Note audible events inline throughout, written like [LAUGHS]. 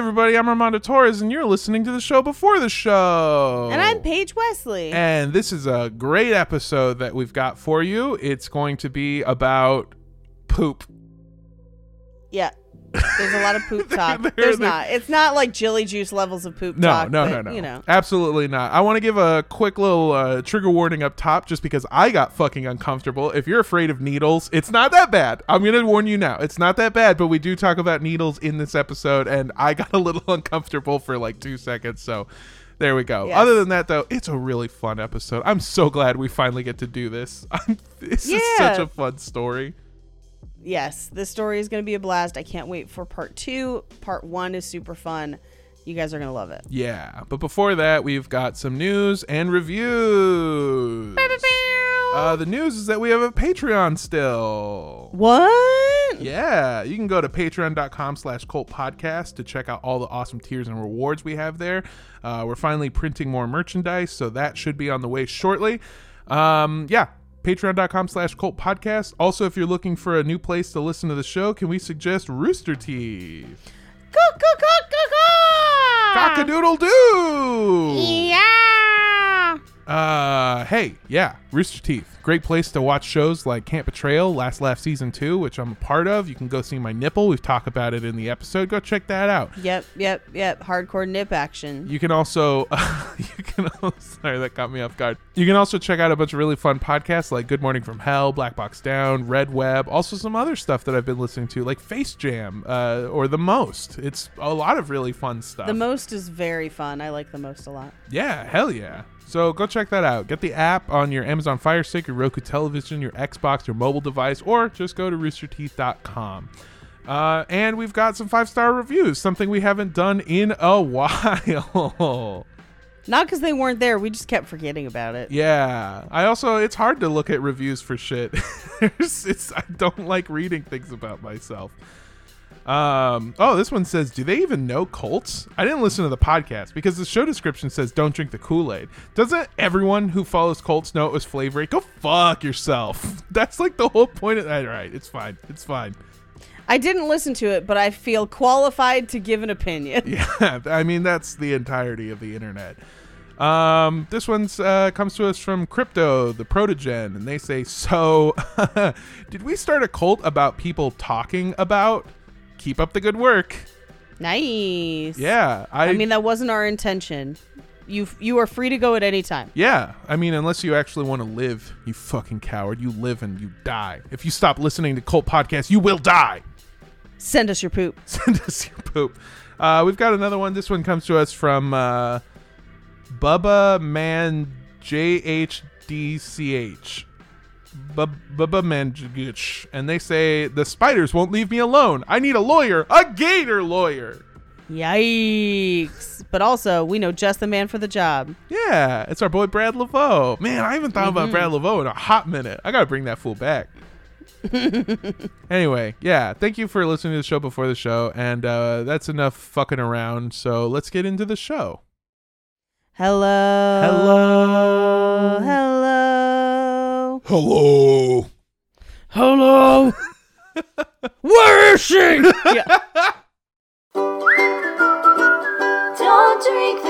everybody, I'm Armando Torres, and you're listening to the show before the show. And I'm Paige Wesley. And this is a great episode that we've got for you. It's going to be about poop. yeah. There's a lot of poop [LAUGHS] talk. There- There's there- not. It's not like Jilly Juice levels of poop No, talk. no, but, no, no. You know. Absolutely not. I want to give a quick little uh, trigger warning up top just because I got fucking uncomfortable. If you're afraid of needles, it's not that bad. I'm going to warn you now. It's not that bad, but we do talk about needles in this episode, and I [LAUGHS] got a little uncomfortable for like two seconds. So there we go. Yes. Other than that, though, it's a really fun episode. I'm so glad we finally get to do this. I'm, [LAUGHS] this is such a fun story. Yes, this story is going to be a blast. I can't wait for part two. Part one is super fun. You guys are going to love it. Yeah, but before that, we've got some news and reviews. Uh, the news is that we have a Patreon still. What? Yeah, you can go to patreon.com slash cult podcast to check out all the awesome tiers and rewards we have there. Uh, we're finally printing more merchandise, so that should be on the way shortly. Um, yeah, patreon.com slash cult podcast. Also, if you're looking for a new place to listen to the show, can we suggest Rooster Teeth? Cock-a-doodle doo! Yeah. Uh, hey, yeah, Rooster Teeth. Great place to watch shows like Camp Betrayal, Last Laugh Season 2, which I'm a part of. You can go see my nipple. We've talked about it in the episode. Go check that out. Yep, yep, yep. Hardcore nip action. You can also, [LAUGHS] you can also, [LAUGHS] sorry, that got me off guard. You can also check out a bunch of really fun podcasts like Good Morning from Hell, Black Box Down, Red Web, also some other stuff that I've been listening to like Face Jam uh, or The Most. It's a lot of really fun stuff. The most is very fun. I like the most a lot. Yeah, hell yeah. So go check that out. Get the app on your Amazon Fire Stick, your Roku television, your Xbox, your mobile device, or just go to roosterteeth.com. Uh, and we've got some five star reviews, something we haven't done in a [LAUGHS] while. Not because they weren't there. We just kept forgetting about it. yeah. I also, it's hard to look at reviews for shit. [LAUGHS] It's, I don't like reading things about myself. Um, oh, this one says, Do they even know cults? I didn't listen to the podcast because the show description says don't drink the Kool Aid. Doesn't everyone who follows cults know it was flavoring? Go fuck yourself. [LAUGHS] That's like the whole point of that. All right, it's fine. It's fine. I didn't listen to it, but I feel qualified to give an opinion. [LAUGHS] Yeah, I mean, that's the entirety of the internet. Um, this one's uh, comes to us from Crypto, the Protogen, and they say, So, [LAUGHS] did we start a cult about people talking about? Keep up the good work. Nice. Yeah, I, I mean, that wasn't our intention. You you are free to go at any time. Yeah, I mean, unless you actually want to live, you fucking coward. You live and you die. If you stop listening to cult podcasts, you will die. Send us your poop. [LAUGHS] Send us your poop. Uh, we've got another one. This one comes to us from uh, Bubba Man JHDCH. Bub- Bubba Man, J- and they say the spiders won't leave me alone. I need a lawyer, a gator lawyer. Yikes. But also, we know just the man for the job. Yeah, it's our boy Brad Laveau. Man, I haven't thought about Brad Laveau in a hot minute. I gotta bring that fool back. [LAUGHS] anyway, yeah, thank you for listening to the show before the show, and uh, that's enough fucking around. So let's get into the show. Hello. Hello. Hello. Hello. Hello. [LAUGHS] Where is she? [LAUGHS] yeah. Don't drink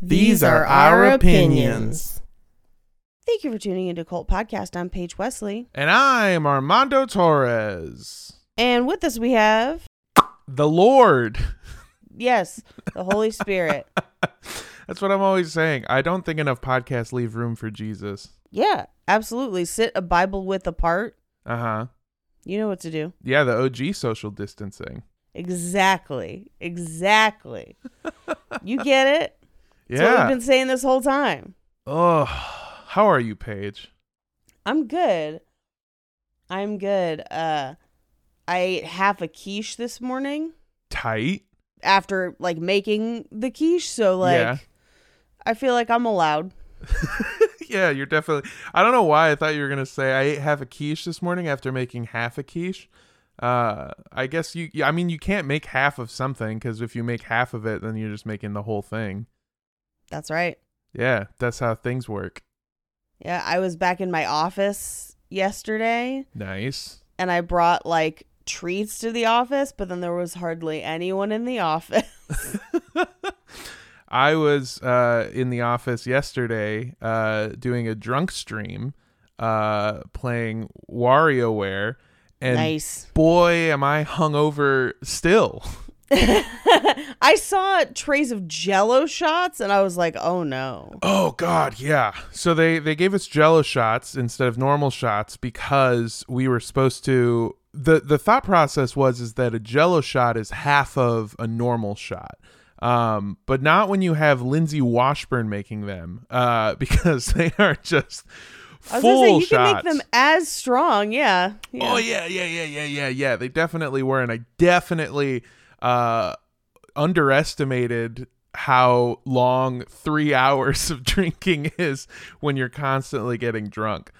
These are our opinions. Thank you for tuning into Cult Podcast. I'm Paige Wesley. And I'm Armando Torres. And with us we have, The Lord. yes, the Holy [LAUGHS] Spirit. That's what I'm always saying. I don't think enough podcasts leave room for Jesus. Yeah, absolutely. Sit a Bible width apart. Uh huh. You know what to do. Yeah, the OG social distancing. Exactly. Exactly. [LAUGHS] you get it? That's what Yeah. we've been saying this whole time. Oh, how are you, Paige? I'm good. I'm good. Uh I ate half a quiche this morning Tight. after like making the quiche. So like, Yeah. I feel like I'm allowed. [LAUGHS] yeah, you're definitely. I don't know why I thought you were gonna say I ate half a quiche this morning after making half a quiche. Uh, I guess you. I mean, you can't make half of something because if you make half of it, then you're just making the whole thing. That's right. Yeah, that's how things work. Yeah, I was back in my office yesterday Nice. and I brought like treats to the office, but then there was hardly anyone in the office. [LAUGHS] I was uh, in the office yesterday uh, doing a drunk stream, uh, playing WarioWare, and nice. boy, am I hungover still. [LAUGHS] [LAUGHS] I saw trays of jello shots and I was like, oh no. Oh God, yeah. So they they gave us Jello shots instead of normal shots because we were supposed to. the The thought process was is that a Jello shot is half of a normal shot. Um, but not when you have Lindsay Washburn making them, uh, [LAUGHS] because they are just I was full gonna say you shots. can make them as strong, yeah. yeah. Oh yeah, yeah, yeah, yeah, yeah, yeah. They definitely were, and I definitely uh underestimated how long three [LAUGHS] hours of drinking is when you're constantly getting drunk.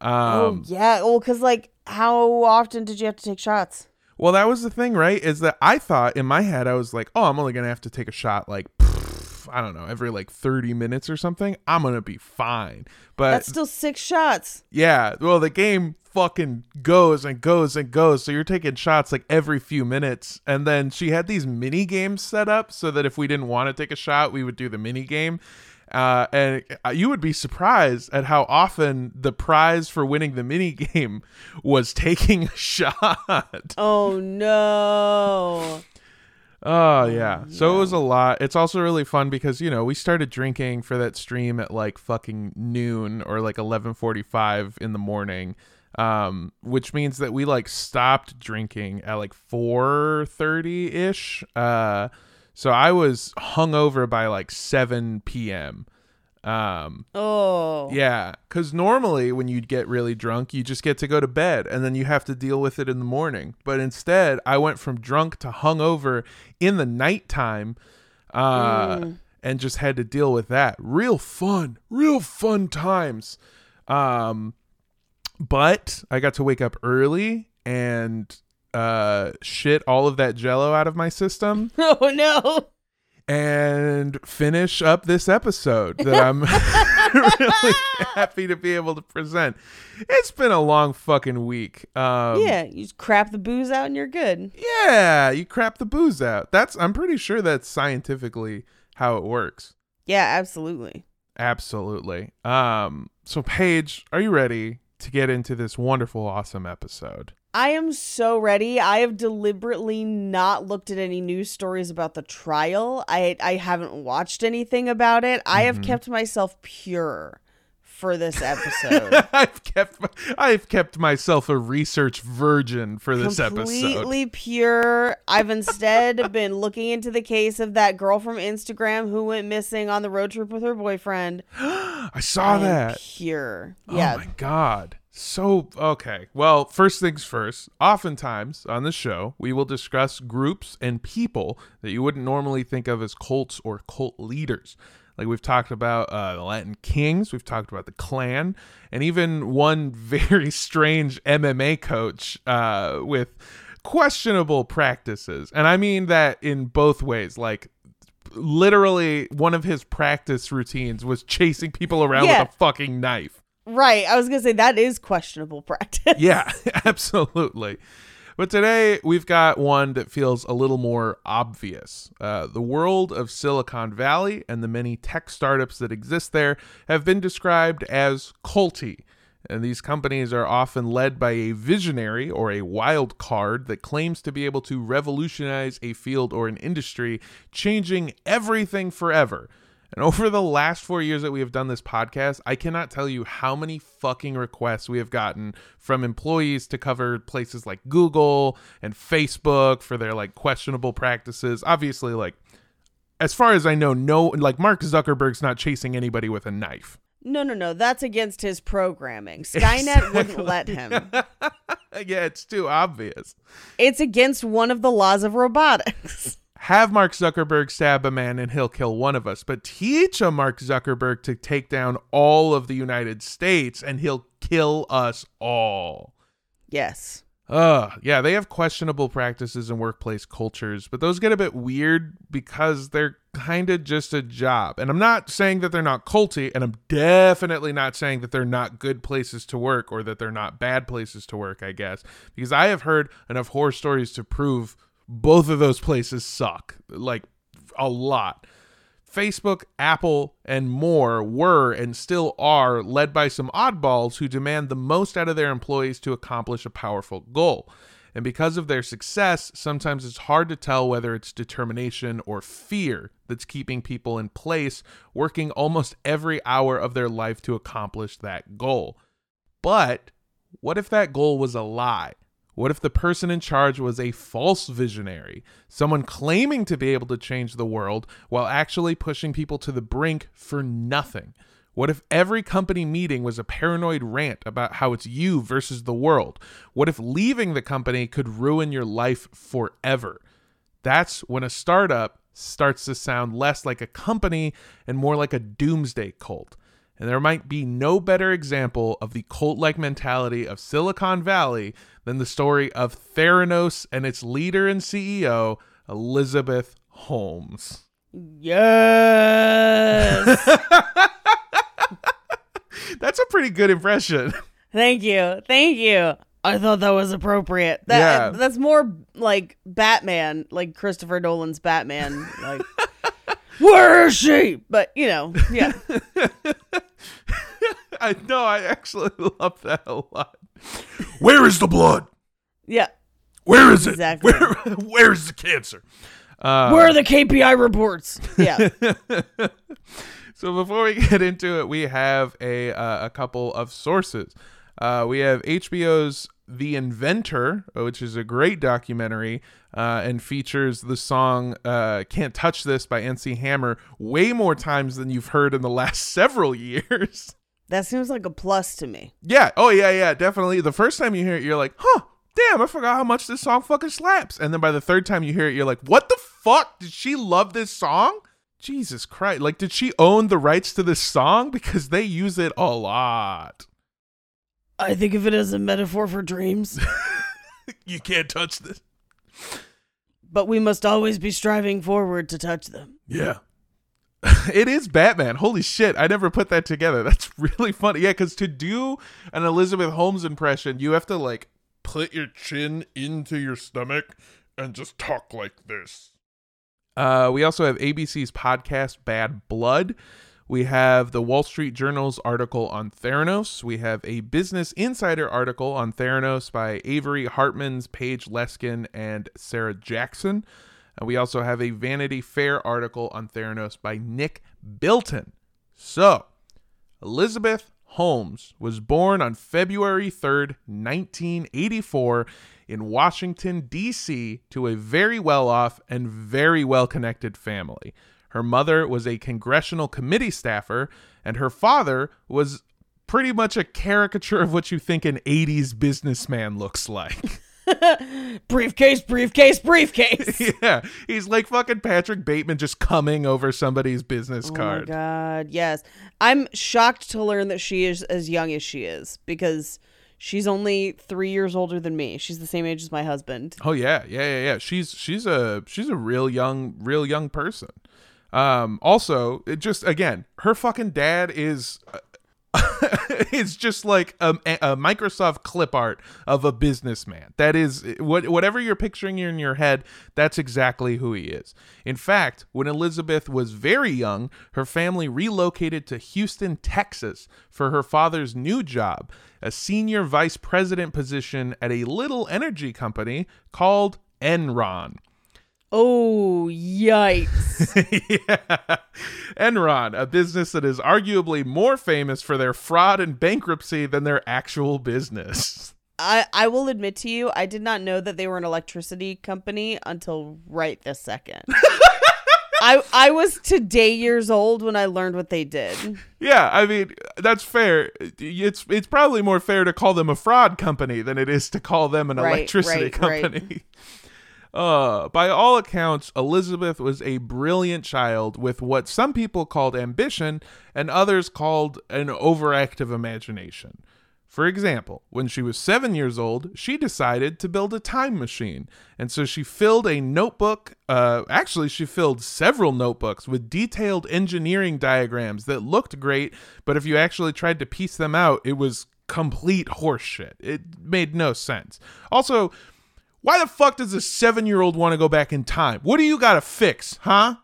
Um, oh yeah. Well, because like, how often did you have to take shots? Well, that was the thing, right? Is that I thought in my head I was like, oh, I'm only gonna have to take a shot like. I don't know, every like 30 minutes or something, I'm going to be fine. But That's still six shots. Yeah, well, the game fucking goes and goes and goes. So you're taking shots like every few minutes. And then she had these mini games set up so that if we didn't want to take a shot, we would do the mini game. Uh, and uh, you would be surprised at how often the prize for winning the mini game was taking a [LAUGHS] shot. Oh no. Oh yeah. So it was a lot. It's also really fun because, you know, we started drinking for that stream at like fucking noon or like 11:45 in the morning. Um which means that we like stopped drinking at like 4:30ish. Uh so I was hungover by like 7 p.m. Um Oh. yeah, because normally when you get really drunk, you just get to go to bed and then you have to deal with it in the morning. But instead, I went from drunk to hungover in the nighttime uh, and just had to deal with that. Real fun, real fun times. Um, but I got to wake up early and uh, shit all of that jello out of my system [LAUGHS] Oh no. And finish up this episode that I'm [LAUGHS] really [LAUGHS] happy to be able to present. It's been a long fucking week. Um, yeah, you just crap the booze out and you're good. yeah, you crap the booze out. That's I'm pretty sure that's scientifically how it works. Yeah, absolutely. Absolutely. Um, so Paige, are you ready to get into this wonderful, awesome episode? I am so ready. I have deliberately not looked at any news stories about the trial. I I haven't watched anything about it. I Mm-hmm. have kept myself pure for this [LAUGHS] episode. I've kept I've kept myself a research virgin for this episode. Completely pure. I've instead [LAUGHS] been looking into the case of that girl from Instagram who went missing on the road trip with her boyfriend. [GASPS] I saw I that. Pure. Oh Yeah. my god. So okay. Well, first things first. Oftentimes on the show, we will discuss groups and people that you wouldn't normally think of as cults or cult leaders. Like we've talked about uh, the Latin Kings, we've talked about the Klan, and even one [LAUGHS] very strange MMA coach uh, with questionable practices. And I mean that in both ways. Like literally, one of his practice routines was chasing people around Yeah. with a fucking knife. Right. I was going to say that is questionable practice. Yeah, [LAUGHS] absolutely. But today we've got one that feels a little more obvious. Uh, the world of Silicon Valley and the many tech startups that exist there have been described as culty. And these companies are often led by a visionary or a wild card that claims to be able to revolutionize a field or an industry, changing everything forever. And [LAUGHS] over the last four years that we have done this podcast, I cannot tell you how many fucking requests we have gotten from employees to cover places like Google and Facebook for their like questionable practices. Obviously, like, as far as I know, no, like Mark Zuckerberg's not chasing anybody with a knife. No, no, no. That's against his programming. [LAUGHS] Skynet wouldn't let him. [LAUGHS] yeah, it's too obvious. It's against one of the laws of robotics. Have Mark Zuckerberg stab a man and he'll kill one of us, but teach a Mark Zuckerberg to take down all of the United States and he'll kill us all. yes. Ugh, yeah, they have questionable practices and workplace cultures, but those get a bit weird because they're kind of just a job. And I'm not saying that they're not culty, and I'm definitely not saying that they're not good places to work or that they're not bad places to work, I guess, because I have heard enough horror stories to prove both of those places suck, like a lot. Facebook, Apple, and more were and still are led by some oddballs who demand the most out of their employees to accomplish a powerful goal. And because of their success, sometimes it's hard to tell whether it's determination or fear that's keeping people in place, working almost every hour of their life to accomplish that goal. But what if that goal was a lie? What if the person in charge was a false visionary, someone claiming to be able to change the world while actually pushing people to the brink for nothing? What if every company meeting was a paranoid rant about how it's you versus the world? What if leaving the company could ruin your life forever? That's when a startup starts to sound less like a company and more like a doomsday cult. And there might be no better example of the cult like mentality of Silicon Valley than the story of Theranos and its leader and CEO, Elizabeth Holmes. Yes. [LAUGHS] That's a pretty good impression. Thank you. Thank you. I thought that was appropriate. That Yeah. that's more like Batman, like Christopher Nolan's Batman. Like, where is she? But you know, yeah. [LAUGHS] I know, I actually [LAUGHS] love that a lot. Where is the blood? Yeah. Where is it? Exactly. Where, [LAUGHS] where is the cancer? Uh, Where are the KPI reports? Yeah. So before we get into it, we have a uh, a couple of sources. Uh, we have HBO's The Inventor, which is a great documentary uh, and features the song uh, "Can't Touch This" by MC Hammer way more times than you've heard in the last [LAUGHS] several years. that seems like a plus to me. yeah, oh yeah, yeah, definitely. The first time you hear it, you're like, "Huh." Damn, I forgot how much this song fucking slaps. And then by the third time you hear it, you're like, what the fuck? Did she love this song? Jesus Christ. Like, did she own the rights to this song? Because they use it a lot. I think of it as a metaphor for dreams, [LAUGHS] You can't touch this. but we must always be striving forward to touch them. Yeah. [LAUGHS] it is Batman. Holy shit. I never put that together. That's [LAUGHS] really funny. Yeah, because to do an Elizabeth Holmes impression, you have to, like, put your chin into your stomach and just talk like this. Uh, we also have ABC's podcast Bad Blood. We have the Wall Street Journal's article on Theranos. We have a Business Insider article on Theranos by Avery Hartmans, Paige Leskin, and Sarah Jackson. And we also have a Vanity Fair article on Theranos by Nick Bilton. So, Elizabeth Holmes was born on February 3rd, 1984, in Washington, D.C., to a very well off and very well connected family. Her mother was a congressional committee staffer, and her father was pretty much a caricature of what you think an 80s businessman looks like. [LAUGHS] Briefcase, briefcase, briefcase. [LAUGHS] yeah, he's like fucking Patrick Bateman just coming over somebody's business card. Oh my card. god, yes. I'm shocked to learn that she is as young as she is because she's only three years older than me. She's the same age as my husband. Oh yeah, yeah, yeah, yeah. She's she's a she's a real young real young person. Um also, it just again, her fucking dad is [LAUGHS] it's just like a, a Microsoft clip art of a businessman. That is what whatever you're picturing in your head, that's exactly who he is. In fact, when Elizabeth was very young, her family relocated to Houston, Texas for her father's new job, a senior vice president position at a little energy company called Enron. Oh, yikes. [LAUGHS] yeah. Enron, a business that is arguably more famous for their fraud and bankruptcy than their actual business. I, I will admit to you, I did not know that they were an electricity company until right this second. [LAUGHS] I I was today years old when I learned what they did. Yeah, I mean that's fair. It's it's probably more fair to call them a fraud company than it is to call them an Right, electricity right, right. Uh, by all accounts, Elizabeth was a brilliant child with what some people called ambition and others called an overactive imagination. For example, when she was seven years old, she decided to build a time machine. And so she filled a notebook, uh, actually, she filled several notebooks with detailed engineering diagrams that looked great, but if you actually tried to piece them out, it was complete horseshit. It made no sense. Also, why the fuck does a seven year old want to go back in time? What do you got to fix, huh?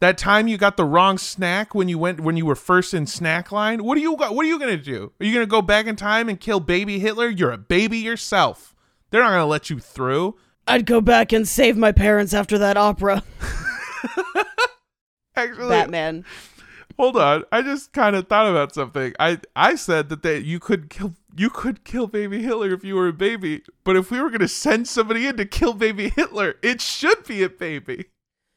That time you got the wrong snack when you went when you were first in snack line. What are you got? What are you gonna do? Are you gonna go back in time and kill baby Hitler? You're a baby yourself. They're not gonna let you through. I'd go back and save my parents after that opera. [LAUGHS] Actually, Batman. Hold on. I just kind of thought about something. I I said that they, you could kill you could kill baby Hitler if you were a baby, but if we were gonna send somebody in to kill baby Hitler, it should be a baby.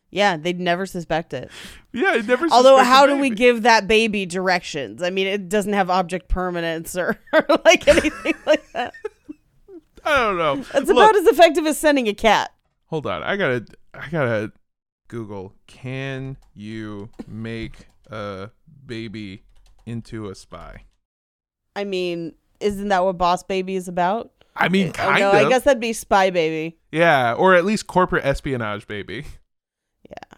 Yeah, they'd never suspect it. Yeah, it never. Although, how do we give that baby directions? I mean, it doesn't have object permanence or, [LAUGHS] or like anything like that. I don't know. It's Look, about as effective as sending a cat. hold on. I gotta. I gotta Google. Can you make a baby into a spy? I mean, isn't that what Boss Baby is about? I mean, Oh, kind no, of. I guess that'd be Spy Baby. Yeah, or at least corporate espionage, baby. Yeah.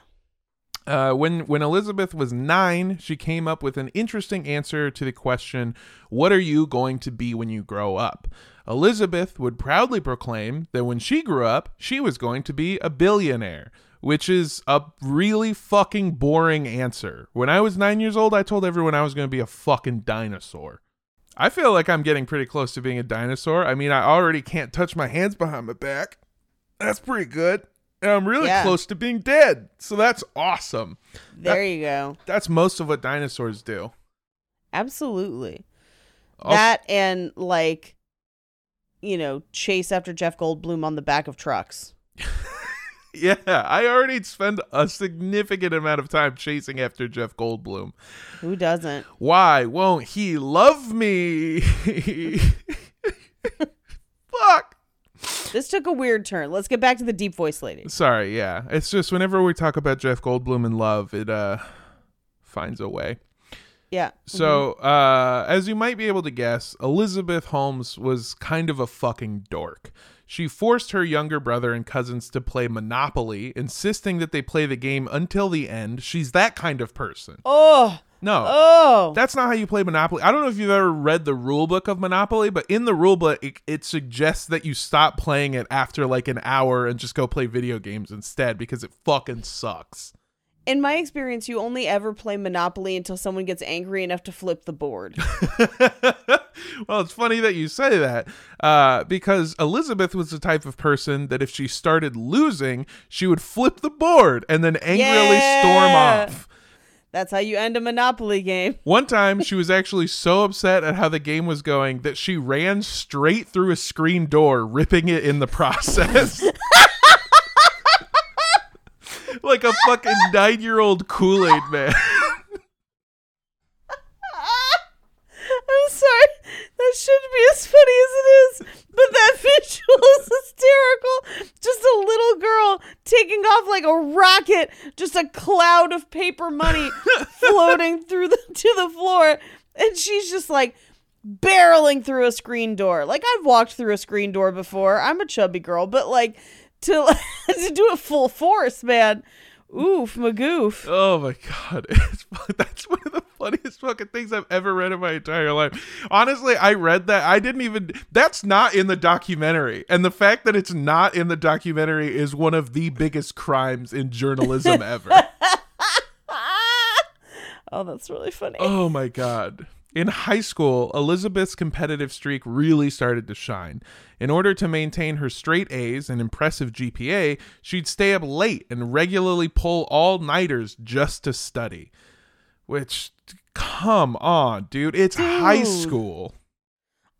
Uh, when when Elizabeth was nine, she came up with an interesting answer to the question, "What are you going to be when you grow up?" Elizabeth would proudly proclaim that when she grew up, she was going to be a billionaire, which is a really fucking boring answer. When I was nine years old, I told everyone I was going to be a fucking dinosaur. I feel like I'm getting pretty close to being a dinosaur. I mean, I already can't touch my hands behind my back. That's pretty good. And I'm really Yeah. close to being dead. So that's awesome. There you go. That's most of what dinosaurs do. Absolutely. Also- that and like, you know, chase after Jeff Goldblum on the back of trucks. [LAUGHS] yeah, I already spend a significant amount of time chasing after Jeff Goldblum. Who doesn't? Why won't he love me? Fuck. This took a weird turn. Let's get back to the deep voice lady. Sorry, yeah. It's just whenever we talk about Jeff Goldblum and love, it uh finds a way. Yeah. So, uh, as you might be able to guess, Elizabeth Holmes was kind of a fucking dork. She forced her younger brother and cousins to play Monopoly, insisting that they play the game until the end. She's that kind of person. Oh. No. Oh. That's not how you play Monopoly. I don't know if you've ever read the rule book of Monopoly, but in the rule book, it, it suggests that you stop playing it after like an hour and just go play video games instead because it fucking sucks. In my experience, you only ever play Monopoly until someone gets angry enough to flip the board. [LAUGHS] well, it's funny that you say that uh, because Elizabeth was the type of person that if she started losing, she would flip the board and then angrily storm off. That's how you end a Monopoly game. [LAUGHS] One time, she was actually so upset at how the game was going that she ran straight through a screen door, ripping it in the process. [LAUGHS] like a fucking nine year old Kool Aid man. [LAUGHS] I'm sorry. That shouldn't be as funny as it is. But that [LAUGHS] visual is hysterical. Just a little girl taking off like a rocket, just a cloud of paper money [LAUGHS] floating through the to the floor. And she's just like barreling through a screen door. Like I've walked through a screen door before. I'm a chubby girl, but like to [LAUGHS] to do it full force, man. Oof, magoof. Oh my god, [LAUGHS] it's, that's one of the funniest fucking things I've ever read in my entire life. Honestly, I read that. I didn't even. That's not in the documentary, and the fact that it's not in the documentary is one of the biggest crimes in journalism ever. [LAUGHS] Oh, that's really funny. Oh my god. In high school, Elizabeth's competitive streak really started to shine. In order to maintain her straight A's and impressive GPA, she'd stay up late and regularly pull all nighters just to study. Which, come on, dude. It's high school.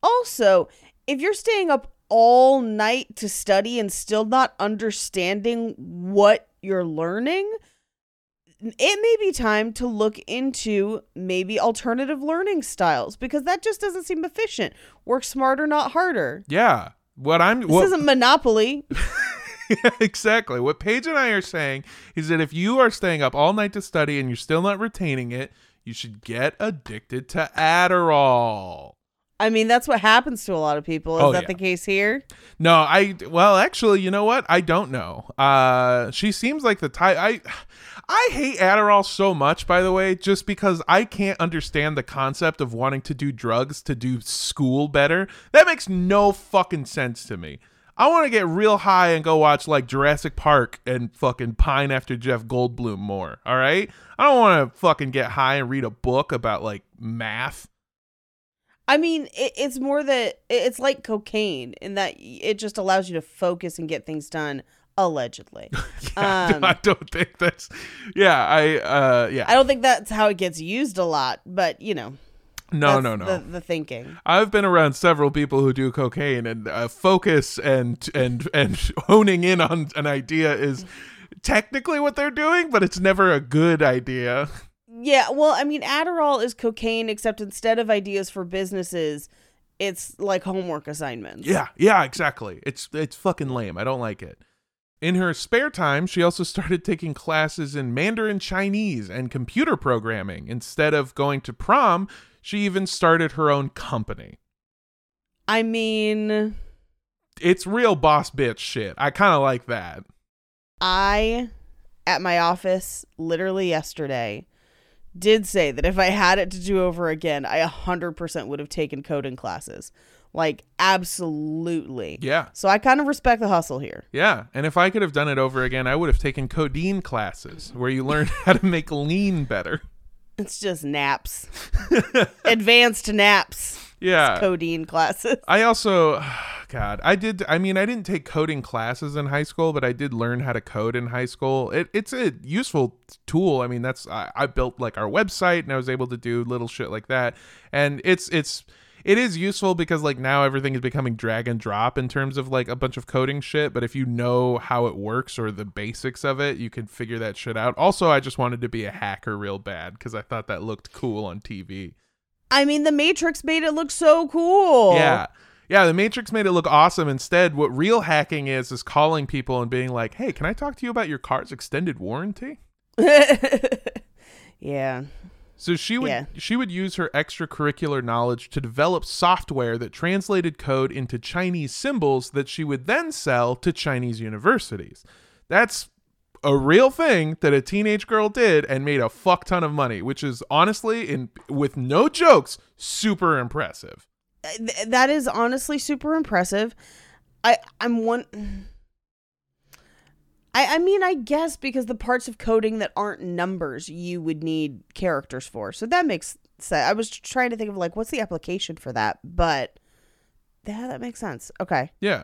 Also, if you're staying up all night to study and still not understanding what you're learning, it may be time to look into maybe alternative learning styles because that just doesn't seem efficient. Work smarter, not harder. Yeah. What I'm This isn't Monopoly. [LAUGHS] Yeah, exactly. What Paige and I are saying is that if you are staying up all night to study and you're still not retaining it, you should get addicted to Adderall. I mean, that's what happens to a lot of people. Is Oh, that yeah. the case here? No, I well, actually, you know what? I don't know. Uh she seems like the type I I hate Adderall so much, by the way, just because I can't understand the concept of wanting to do drugs to do school better. That makes no fucking sense to me. I want to get real high and go watch like Jurassic Park and fucking pine after Jeff Goldblum more, all right? I don't want to fucking get high and read a book about like math. I mean, it, it's more that it's like cocaine in that it just allows you to focus and get things done. Allegedly, [LAUGHS] [LAUGHS] um, I don't think that's Yeah, I uh yeah. I don't think that's how it gets used a lot, but you know, no, no, no. The, the thinking. I've been around several people who do cocaine, and uh, focus and and and [LAUGHS] honing in on an idea is technically what they're doing, but it's never a good idea. Yeah, well, I mean, Adderall is cocaine, except instead of ideas for businesses, it's like homework assignments. Yeah, yeah, exactly. It's it's fucking lame. I don't like it. In her spare time, she also started taking classes in Mandarin Chinese and computer programming. Instead of going to prom, she even started her own company. I mean, It's real boss bitch shit. I kind of like that. I, at my office literally yesterday, did say that if I had it to do over again, I 100% would have taken coding classes. Like, absolutely. Yeah. So I kind of respect the hustle here. Yeah, and if I could have done it over again, I would have taken codeine classes where you learn [LAUGHS] how to make lean better. It's just naps, [LAUGHS] advanced naps, Yeah. codeine classes. I also [SIGHS] God, I did I mean I didn't take coding classes in high school, but I did learn how to code in high school. It, it's a useful tool. I mean, that's I, I built like our website and I was able to do little shit like that. And it's it's it is useful because like now everything is becoming drag and drop in terms of like a bunch of coding shit, but if you know how it works or the basics of it, you can figure that shit out. Also, I just wanted to be a hacker real bad cuz I thought that looked cool on TV. I mean, the Matrix made it look so cool. Yeah. Yeah, the Matrix made it look awesome. Instead, what real hacking is is calling people and being like, "Hey, can I talk to you about your car's extended warranty?" [LAUGHS] yeah. So she would Yeah. she would use her extracurricular knowledge to develop software that translated code into Chinese symbols that she would then sell to Chinese universities. That's a real thing that a teenage girl did and made a fuck ton of money, which is honestly in with no jokes, super impressive. Uh, that is honestly super impressive. I I'm one. I I mean I guess because the parts of coding that aren't numbers you would need characters for, so that makes sense. I was trying to think of like what's the application for that, but yeah, that makes sense. Okay. Yeah.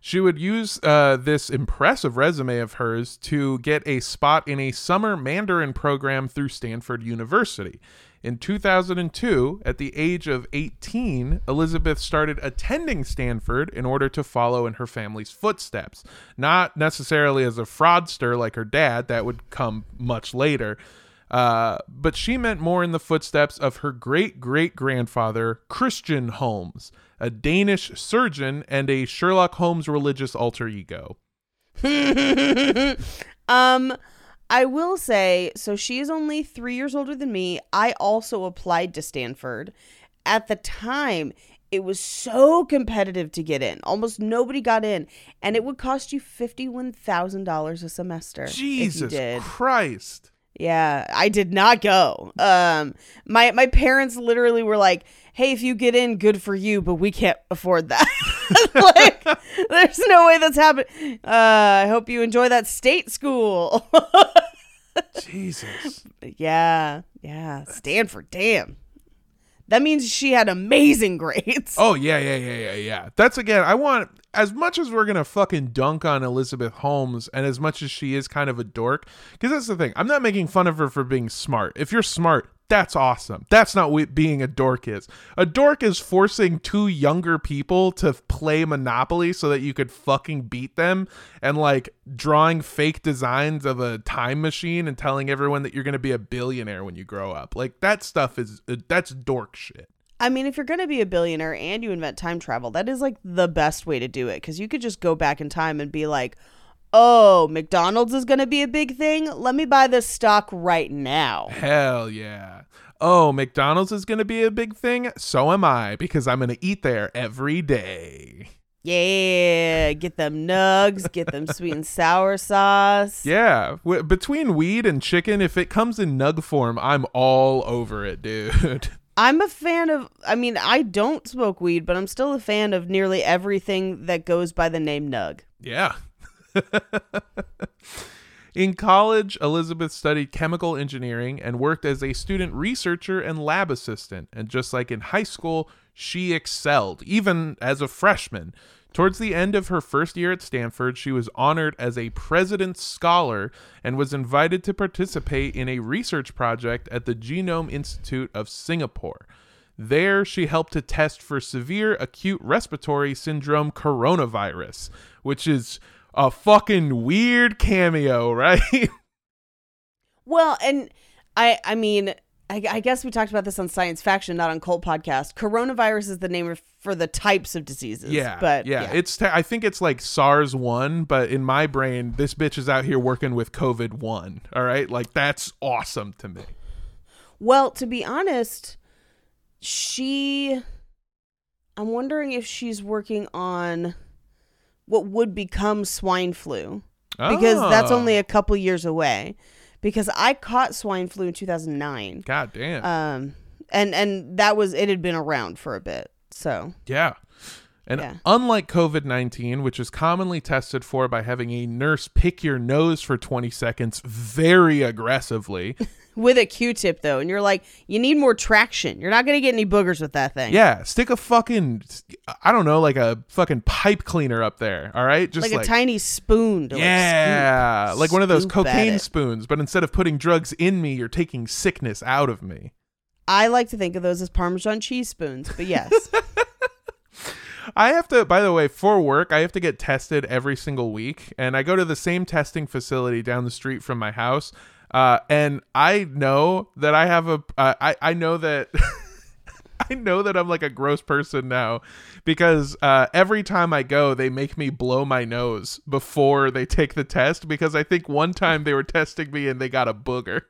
She would use uh, this impressive resume of hers to get a spot in a summer Mandarin program through Stanford University. In 2002, at the age of 18, Elizabeth started attending Stanford in order to follow in her family's footsteps. Not necessarily as a fraudster like her dad, that would come much later. Uh, but she meant more in the footsteps of her great great grandfather, Christian Holmes, a Danish surgeon and a Sherlock Holmes religious alter ego. [LAUGHS] um I will say so she is only 3 years older than me. I also applied to Stanford. At the time, it was so competitive to get in. Almost nobody got in, and it would cost you $51,000 a semester if you Jesus did. Christ. Yeah, I did not go. Um my my parents literally were like, "Hey, if you get in, good for you, but we can't afford that." [LAUGHS] like there's no way that's happening. Uh I hope you enjoy that state school. [LAUGHS] Jesus. yeah. Yeah, Stanford, damn. That means she had amazing grades. Oh yeah, yeah, yeah, yeah, yeah. That's again. I want as much as we're gonna fucking dunk on Elizabeth Holmes, and as much as she is kind of a dork, because that's the thing. I'm not making fun of her for being smart. If you're smart, That's awesome. That's not what being a dork is. A dork is forcing two younger people to play Monopoly so that you could fucking beat them and like drawing fake designs of a time machine and telling everyone that you're going to be a billionaire when you grow up. Like that stuff is uh, that's dork shit. I mean, if you're going to be a billionaire and you invent time travel, that is like the best way to do it because you could just go back in time and be like, oh, McDonald's is going to be a big thing. Let me buy this stock right now. Hell yeah. Oh, McDonald's is going to be a big thing. So am I because I'm going to eat there every day. Yeah, get them nugs, get them sweet and sour sauce. Yeah, w- between weed and chicken, if it comes in nug form, I'm all over it, dude. [LAUGHS] I'm a fan of, I mean, I don't smoke weed, but I'm still a fan of nearly everything that goes by the name Nug. Yeah. [LAUGHS] In college, Elizabeth studied chemical engineering and worked as a student researcher and lab assistant. And just like in high school, she excelled, even as a freshman. Towards the end of her first year at Stanford, she was honored as a President's Scholar and was invited to participate in a research project at the Genome Institute of Singapore. There, she helped to test for severe acute respiratory syndrome coronavirus, which is a fucking weird cameo, [LAUGHS] right? Well, and I, I mean, I, I guess we talked about this on Science Faction, not on Cult Podcast. Coronavirus is the name of, for the types of diseases. yeah, but yeah, it's te- I think it's like SARS one, but in my brain, this bitch is out here working with COVID one. All right, like that's awesome to me. Well, to be honest, she. I'm wondering if she's working on what would become swine flu because that's Oh. only a couple years away. Because I caught swine flu in 2009, God damn. um, and and that was it had been around for a bit. So Yeah. And Yeah. unlike COVID 19, which is commonly tested for by having a nurse pick your nose for 20 seconds very aggressively, [LAUGHS] with a Q-tip though, and you're like, you need more traction. You're not gonna get any boogers with that thing. yeah, stick a fucking, I don't know, like a fucking pipe cleaner up there, all right? Just like, a tiny spoon. To like, yeah, scoop- like one of those cocaine spoons, but instead of putting drugs in me, you're taking sickness out of me. I like to think of those as Parmesan cheese spoons, but yes. [LAUGHS] I have to, by the way, for work, I have to get tested every single week, and I go to the same testing facility down the street from my house. Uh, and I know that I have a, uh, I I know that. [LAUGHS] I know that I'm like a gross person now because uh, every time I go, they make me blow my nose before they take the test because I think one time they were testing me and they got a booger.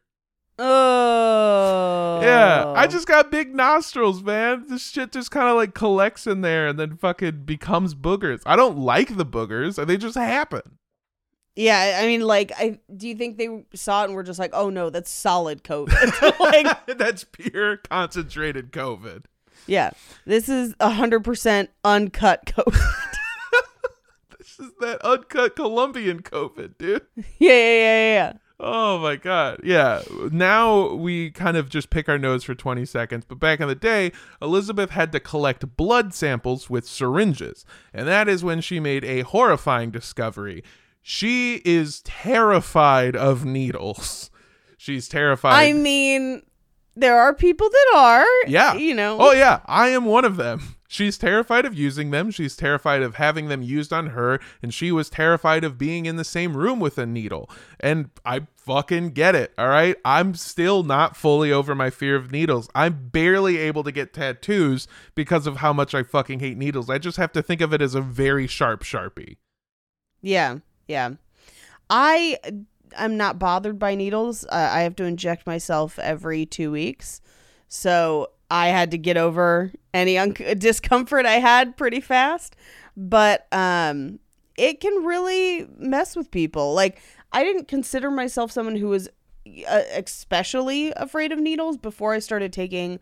oh. Yeah, I just got big nostrils, man. This shit just kind of like collects in there and then fucking becomes boogers. I don't like the boogers, they just happen. Yeah, I mean, like, I do you think they saw it and were just like, "Oh no, that's solid COVID." [LAUGHS] like, [LAUGHS] That's pure concentrated COVID. yeah, this is hundred percent uncut COVID. [LAUGHS] This is that uncut Colombian COVID, dude. yeah, yeah, yeah, yeah. Oh my god. Yeah. Now we kind of just pick our nose for 20 seconds, but back in the day, Elizabeth had to collect blood samples with syringes. And that is when she made a horrifying discovery. She is terrified of needles. She's terrified. I mean, there are people that are. Yeah. you know. Oh yeah, I am one of them. She's terrified of using them. She's terrified of having them used on her, and she was terrified of being in the same room with a needle. And I fucking get it. All right, I'm still not fully over my fear of needles. I'm barely able to get tattoos because of how much I fucking hate needles. I just have to think of it as a very sharp sharpie. Yeah, yeah. I I'm not bothered by needles. Uh, I have to inject myself every two weeks, so I had to get over any un- [LAUGHS] discomfort I had pretty fast. But um, it can really mess with people. Like I didn't consider myself someone who was uh, especially afraid of needles before I started taking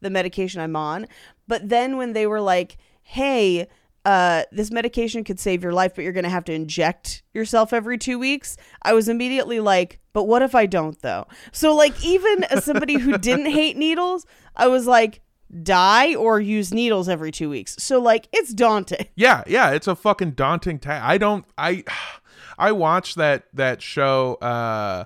the medication I'm on. But then when they were like, "Hey," uh, this medication could save your life, but you're going to have to inject yourself every two weeks. I was immediately like, but what if I don't, though? So, like, even as somebody who [LAUGHS] didn't hate needles, I was like, die or use needles every two weeks. So, like, it's daunting. [LAUGHS] Yeah, yeah, it's a fucking daunting task. I don't I [SIGHS] I watched that that show uh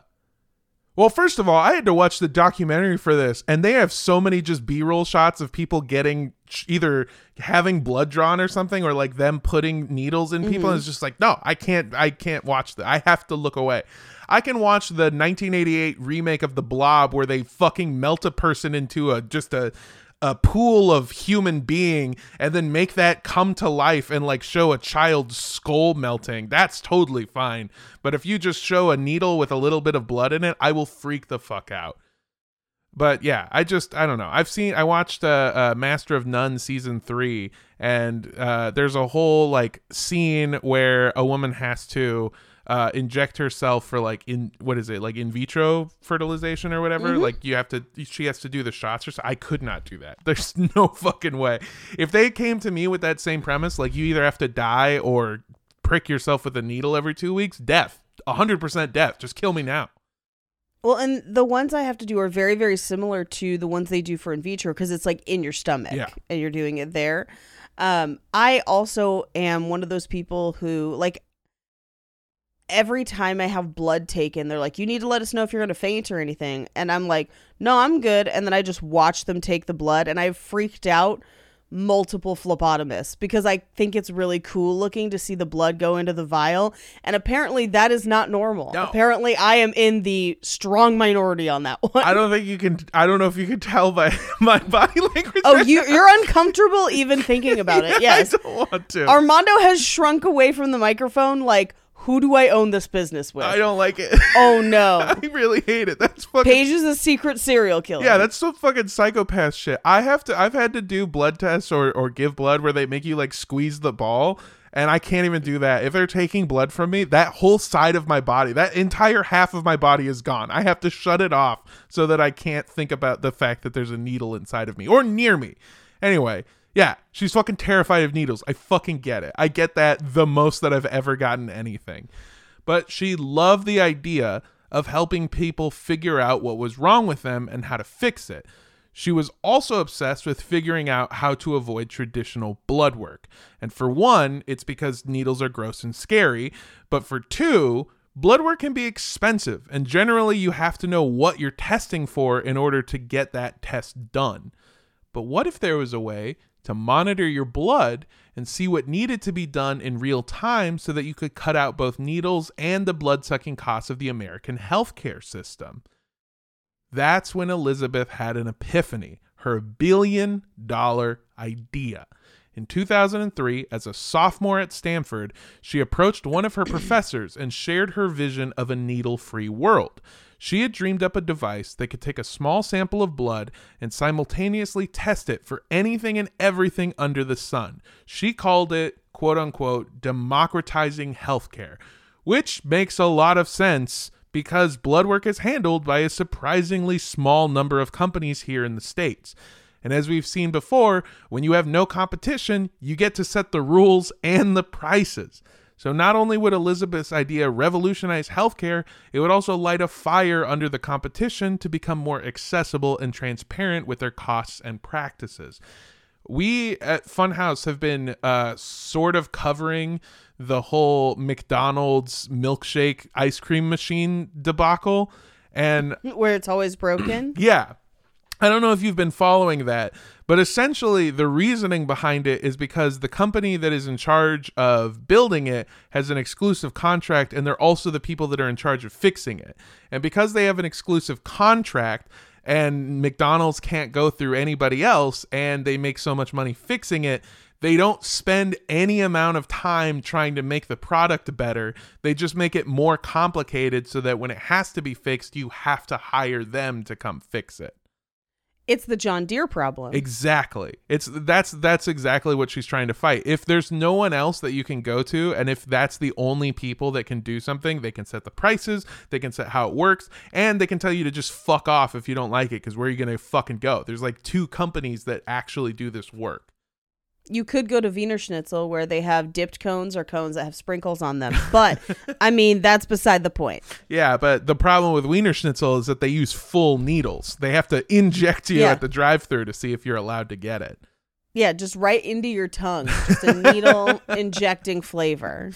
Well, first of all, I had to watch the documentary for this, and they have so many just B roll shots of people getting either having blood drawn or something, or like them putting needles in people. And mm-hmm. it's just like, no, I can't, I can't watch that. I have to look away. I can watch the 1988 remake of The Blob where they fucking melt a person into a just a a pool of human being and then make that come to life and like show a child's skull melting. That's totally fine. But if you just show a needle with a little bit of blood in it i will freak the fuck out. But yeah i just i don't know. I've seen i watched uh, uh master of none season three and uh there's a whole like scene where a woman has to uh, inject herself for like in what is it like in vitro fertilization or whatever? Like you have to she has to do the shots or i could not do that. [LAUGHS] There's no fucking way. If they came to me with that same premise like you either have to die or prick yourself with a needle every two weeks death. 100% death. Just kill me now. Well, and the ones I have to do are very, very similar to the ones they do for in vitro because it's like in your stomach Yeah. and you're doing it there. Um, I also am one of those people who like every time I have blood taken, they're like, "You need to let us know if you're going to faint or anything," and I'm like, "No, I'm good." And then I just watch them take the blood, and I've freaked out multiple phlebotomists because I think it's really cool looking to see the blood go into the vial, and apparently that is not normal. No. Apparently, I am in the strong minority on that one. i don't think you can i don't know if you can tell by [LAUGHS] my body language Oh, right you now. you're uncomfortable even thinking about [LAUGHS] it. Yes. i don't want to Armando has shrunk away from the microphone like who do I own this business with? i don't like it [LAUGHS] Oh no. [LAUGHS] i really hate it that's fucking Paige is a secret serial killer. Yeah, that's some fucking psychopath shit. I have to I've had to do blood tests or or give blood where they make you like squeeze the ball and I can't even do that. If they're taking blood from me, that whole side of my body, that entire half of my body is gone. I have to shut it off so that I can't think about the fact that there's a needle inside of me or near me. Anyway, yeah, she's fucking terrified of needles. I fucking get it. I get that the most that I've ever gotten anything. But she loved the idea of helping people figure out what was wrong with them and how to fix it. She was also obsessed with figuring out how to avoid traditional blood work. And for one, it's because needles are gross and scary. But for two, blood work can be expensive. And generally, you have to know what you're testing for in order to get that test done. But what if there was a way to monitor your blood and see what needed to be done in real time so that you could cut out both needles and the blood sucking costs of the American healthcare system? That's when Elizabeth had an epiphany, her billion dollar idea. In 2003, as a sophomore at Stanford, she approached one of her professors and shared her vision of a needle free world. She had dreamed up a device that could take a small sample of blood and simultaneously test it for anything and everything under the sun. She called it, quote unquote, democratizing healthcare, which makes a lot of sense because blood work is handled by a surprisingly small number of companies here in the States. And as we've seen before, when you have no competition, you get to set the rules and the prices. So not only would Elizabeth's idea revolutionize healthcare, it would also light a fire under the competition to become more accessible and transparent with their costs and practices. We at Funhouse have been uh, sort of covering the whole McDonald's milkshake ice cream machine debacle. And Where it's always broken. [CLEARS THROAT] yeah. I don't know if you've been following that, but essentially the reasoning behind it is because the company that is in charge of building it has an exclusive contract and they're also the people that are in charge of fixing it. And because they have an exclusive contract and McDonald's can't go through anybody else and they make so much money fixing it, they don't spend any amount of time trying to make the product better. They just make it more complicated so that when it has to be fixed, you have to hire them to come fix it. It's the John Deere problem. Exactly. It's that's that's exactly what she's trying to fight. If there's no one else that you can go to and if that's the only people that can do something, they can set the prices, they can set how it works, and they can tell you to just fuck off if you don't like it cuz where are you going to fucking go? There's like two companies that actually do this work. You could go to Wienerschnitzel where they have dipped cones or cones that have sprinkles on them. But I mean, that's beside the point. Yeah, but the problem with Wienerschnitzel is that they use full needles. They have to inject you Yeah. at the drive-through to see if you're allowed to get it. Yeah, just right into your tongue. Just a needle [LAUGHS] injecting flavor.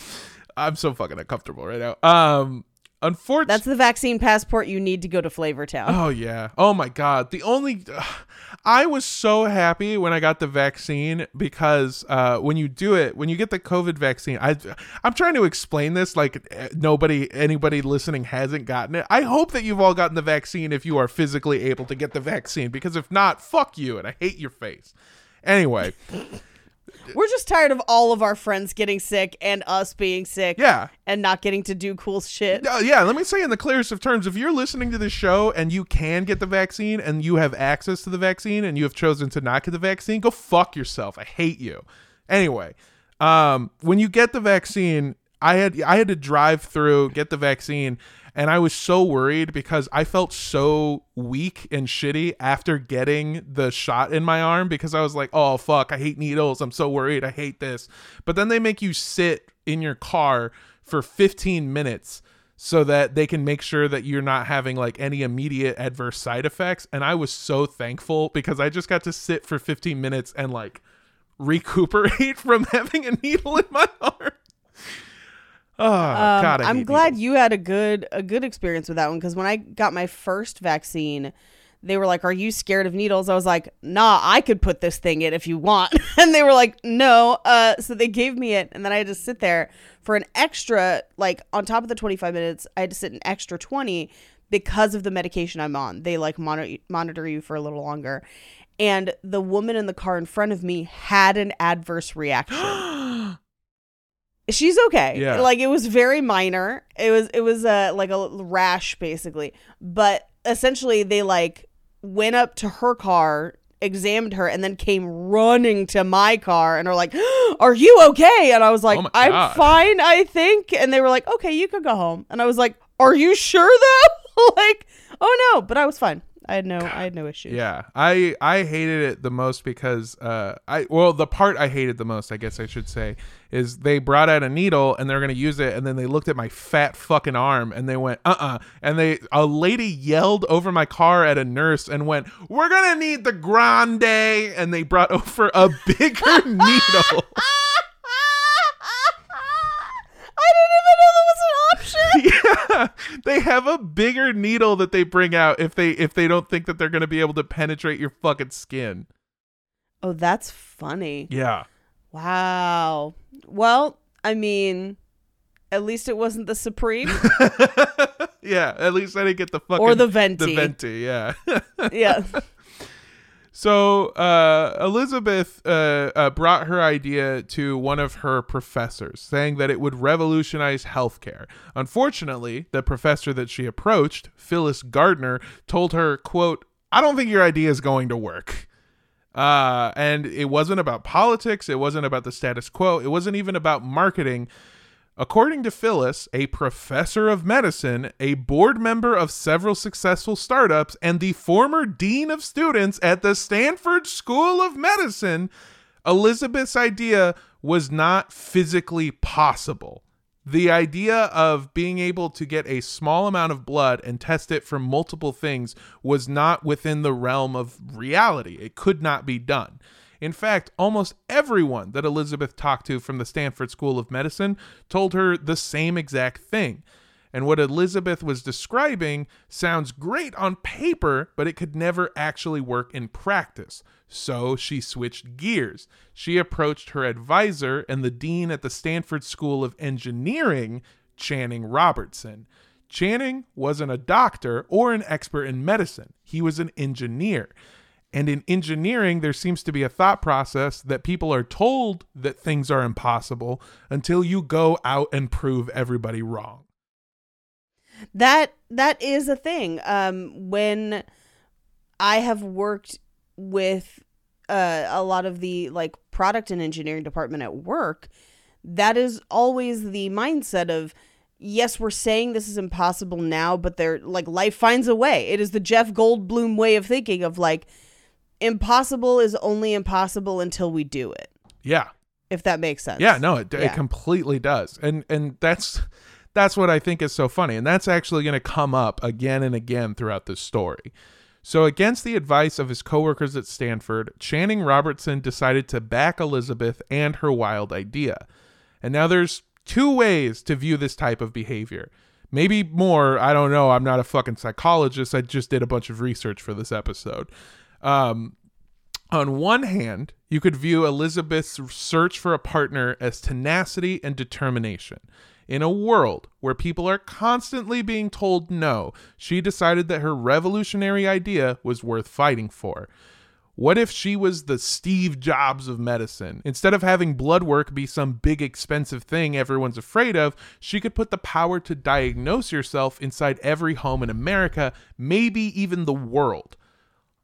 I'm so fucking uncomfortable right now. Um Unfortunately, That's the vaccine passport you need to go to Flavortown. Oh yeah. Oh my god. The only [SIGHS] I was so happy when I got the vaccine because uh, when you do it, when you get the COVID vaccine, I I'm trying to explain this like eh, nobody anybody listening hasn't gotten it. I hope that you've all gotten the vaccine if you are physically able to get the vaccine because if not, fuck you and I hate your face. Anyway, We're just tired of all of our friends getting sick and us being sick yeah. and not getting to do cool shit. Uh, yeah, let me say in the clearest of terms, if you're listening to this show and you can get the vaccine and you have access to the vaccine and you have chosen to not get the vaccine, go fuck yourself. I hate you. Anyway, um, when you get the vaccine, I had I had to drive through get the vaccine and I was so worried because I felt so weak and shitty after getting the shot in my arm because I was like, "Oh fuck, I hate needles. I'm so worried. I hate this." But then they make you sit in your car for 15 minutes so that they can make sure that you're not having like any immediate adverse side effects and I was so thankful because I just got to sit for 15 minutes and like recuperate [LAUGHS] from having a needle in my [LAUGHS] arm. Oh Um, god, I I'm glad needles. you had a good a good experience with that one because when I got my first vaccine, they were like, "Are you scared of needles?" I was like, "Nah, I could put this thing in if you want." [LAUGHS] and they were like, "No." Uh, so they gave me it, and then I had to sit there for an extra, like on top of the 25 minutes, I had to sit an extra 20 because of the medication I'm on. They like monitor monitor you for a little longer. And the woman in the car in front of me had an adverse reaction. [GASPS] [GASPS] [GASPS] She's okay. Yeah. Like it was very minor. It was it was a like a rash basically. But essentially they like went up to her car, examined her, and then came running to my car and are like, [GASPS] Are you okay? And I was like, Oh I'm fine, I think. And they were like, Okay, you could go home. And I was like, Are you sure though? [LAUGHS] like, oh no, but I was fine. I had no I had no issues. Yeah, I I hated it the most because uh I well the part I hated the most I guess I should say is they brought out a needle and they're gonna use it and then they looked at my fat fucking arm and they went uh uh and they a lady yelled over my car at a nurse and went we're gonna need the grande and they brought [LAUGHS] over a bigger [LAUGHS] needle. I didn't even know that was an option. yeah, [LAUGHS] they have a bigger needle that they bring out if they if they don't think that they're gonna be able to penetrate your fucking skin. Oh, that's funny. Yeah. Wow. Well, I mean, at least it wasn't the Supreme [LAUGHS] yeah, at least I didn't get the fucking or the Venti. the venti. Yeah. yeah. [LAUGHS] so uh, Elizabeth uh, uh, brought her idea to one of her professors, saying that it would revolutionize healthcare. Unfortunately, the professor that she approached, Phyllis Gardner, told her, "quote I don't think your idea is going to work." Uh, and it wasn't about politics. It wasn't about the status quo. It wasn't even about marketing. According to Phyllis, a professor of medicine, a board member of several successful startups, and the former dean of students at the Stanford School of Medicine, Elizabeth's idea was not physically possible. The idea of being able to get a small amount of blood and test it for multiple things was not within the realm of reality. It could not be done. In fact, almost everyone that Elizabeth talked to from the Stanford School of Medicine told her the same exact thing. And what Elizabeth was describing sounds great on paper, but it could never actually work in practice. So she switched gears. She approached her advisor and the dean at the Stanford School of Engineering, Channing Robertson. Channing wasn't a doctor or an expert in medicine, he was an engineer. And in engineering, there seems to be a thought process that people are told that things are impossible until you go out and prove everybody wrong. That that is a thing. Um when I have worked with uh, a lot of the like product and engineering department at work, that is always the mindset of yes, we're saying this is impossible now, but they're like life finds a way. It is the Jeff Goldblum way of thinking of like impossible is only impossible until we do it. Yeah. If that makes sense. Yeah, no, it, it completely does. And and that's that's what I think is so funny. And that's actually going to come up again and again throughout this story. So against the advice of his coworkers at Stanford, Channing Robertson decided to back Elizabeth and her wild idea. And now there's two ways to view this type of behavior. Maybe more. I don't know. I'm not a fucking psychologist. I just did a bunch of research for this episode. Um, on one hand, you could view Elizabeth's search for a partner as tenacity and determination. In a world where people are constantly being told no, she decided that her revolutionary idea was worth fighting for. What if she was the Steve Jobs of medicine? Instead of having blood work be some big expensive thing everyone's afraid of, she could put the power to diagnose yourself inside every home in America, maybe even the world.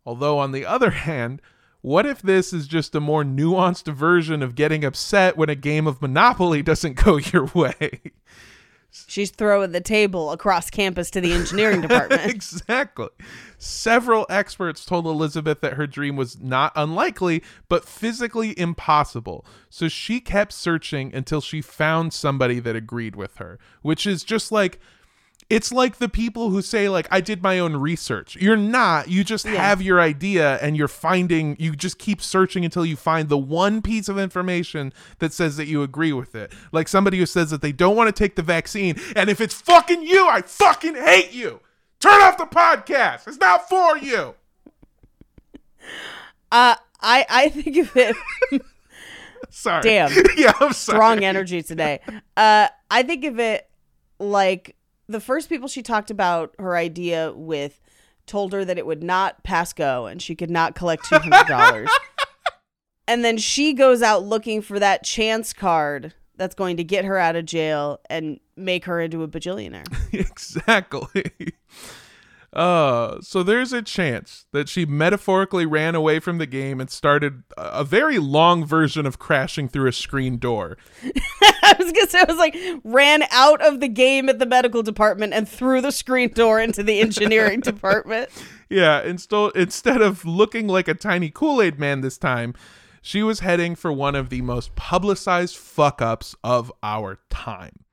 Although, on the [LAUGHS] other hand, what if this is just a more nuanced version of getting upset when a game of Monopoly doesn't go [LAUGHS] your way? She's throwing the table across campus to the engineering [LAUGHS] department. exactly. Several experts told Elizabeth that her dream was not unlikely, but physically impossible. So she kept searching until she found somebody that agreed with her, which is just like it's like the people who say like I did my own research. You're not. You just have your idea and you're finding you just keep searching until you find the one piece of information that says that you agree with it. Like somebody who says that they don't want to take the vaccine and if it's fucking you, I fucking hate you. Turn off the podcast. It's not for you. Uh, I I think of it [LAUGHS] Sorry. Damn. [LAUGHS] yeah, I'm sorry. strong energy today. Uh, I think of it like the first people she talked about her idea with told her that it would not pass go and she could not collect two hundred dollars. [LAUGHS] and then she goes out looking for that chance card that's going to get her out of jail and make her into a bajillionaire. [LAUGHS] exactly. Uh, so there's a chance that she metaphorically ran away from the game and started a very long version of crashing through a screen door. [LAUGHS] I was gonna say I was like ran out of the game at the medical department and through the screen door into the engineering [LAUGHS] department. Yeah, insto- instead of looking like a tiny Kool Aid man this time, she was heading for one of the most publicized fuck ups of our time.